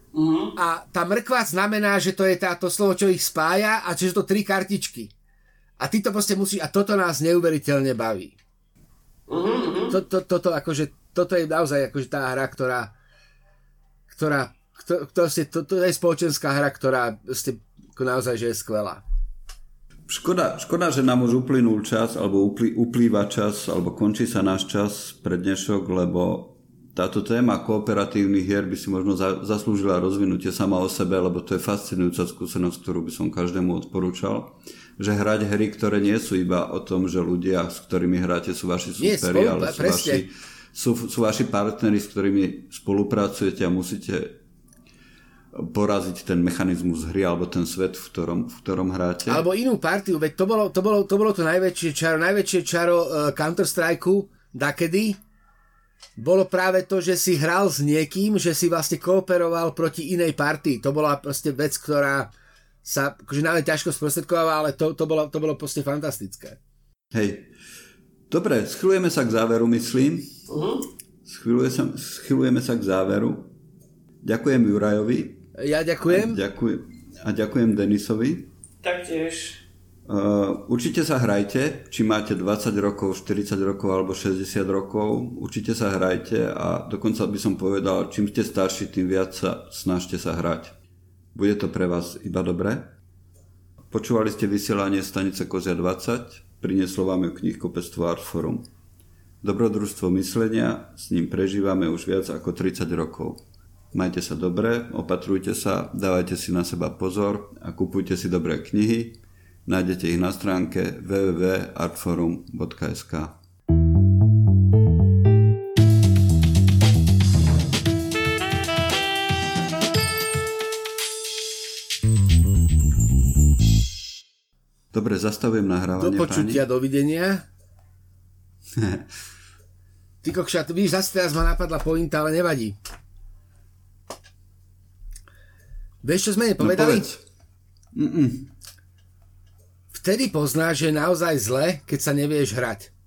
Uh-huh. A tá mrkva znamená, že to je táto slovo, čo ich spája a čiže to tri kartičky. A ty to proste musíš, a toto nás neuveriteľne baví. Uh-huh. To, to, toto, akože, toto je naozaj akože tá hra, ktorá, ktorá, to, to, to, to je spoločenská hra, ktorá ste, naozaj, že je skvelá. Škoda, škoda, že nám už uplynul čas, alebo uplý, uplýva čas, alebo končí sa náš čas pre dnešok, lebo táto téma kooperatívnych hier by si možno za, zaslúžila rozvinutie sama o sebe, lebo to je fascinujúca skúsenosť, ktorú by som každému odporúčal. Že hrať hry, ktoré nie sú iba o tom, že ľudia, s ktorými hráte, sú vaši superi, ale sú vaši, sú, sú vaši partneri, s ktorými spolupracujete a musíte poraziť ten mechanizmus hry alebo ten svet, v ktorom, v ktorom hráte. Alebo inú partiu, veď to bolo to, bolo, to, bolo to najväčšie čaro, najväčšie čaro uh, Counter-Strike dakedy, bolo práve to, že si hral s niekým, že si vlastne kooperoval proti inej partii. To bola proste vec, ktorá sa akože naozaj ťažko sprostredkovala, ale to, to, bolo, to bolo proste fantastické. Hej. Dobre, schylujeme sa k záveru, myslím. Uh-huh. Schyluje sa, schylujeme sa k záveru. Ďakujem Jurajovi. Ja ďakujem. A ďakujem, a ďakujem Denisovi. Taktiež. Uh, určite sa hrajte, či máte 20 rokov, 40 rokov alebo 60 rokov, určite sa hrajte a dokonca by som povedal, čím ste starší, tým viac sa snažte sa hrať. Bude to pre vás iba dobré? Počúvali ste vysielanie stanice Kozia 20, prinieslo vám ju knihkopectvo Artforum. Dobrodružstvo myslenia, s ním prežívame už viac ako 30 rokov. Majte sa dobre, opatrujte sa, dávajte si na seba pozor a kupujte si dobré knihy. Nájdete ich na stránke www.artforum.sk. Dobre, zastavujem nahrávanie. Do počutia, pani. dovidenia. (laughs) Ty kokša, víš, zase teraz ma napadla pointa, ale nevadí. Vieš, čo sme nepovedali? No, Vtedy poznáš, že je naozaj zle, keď sa nevieš hrať.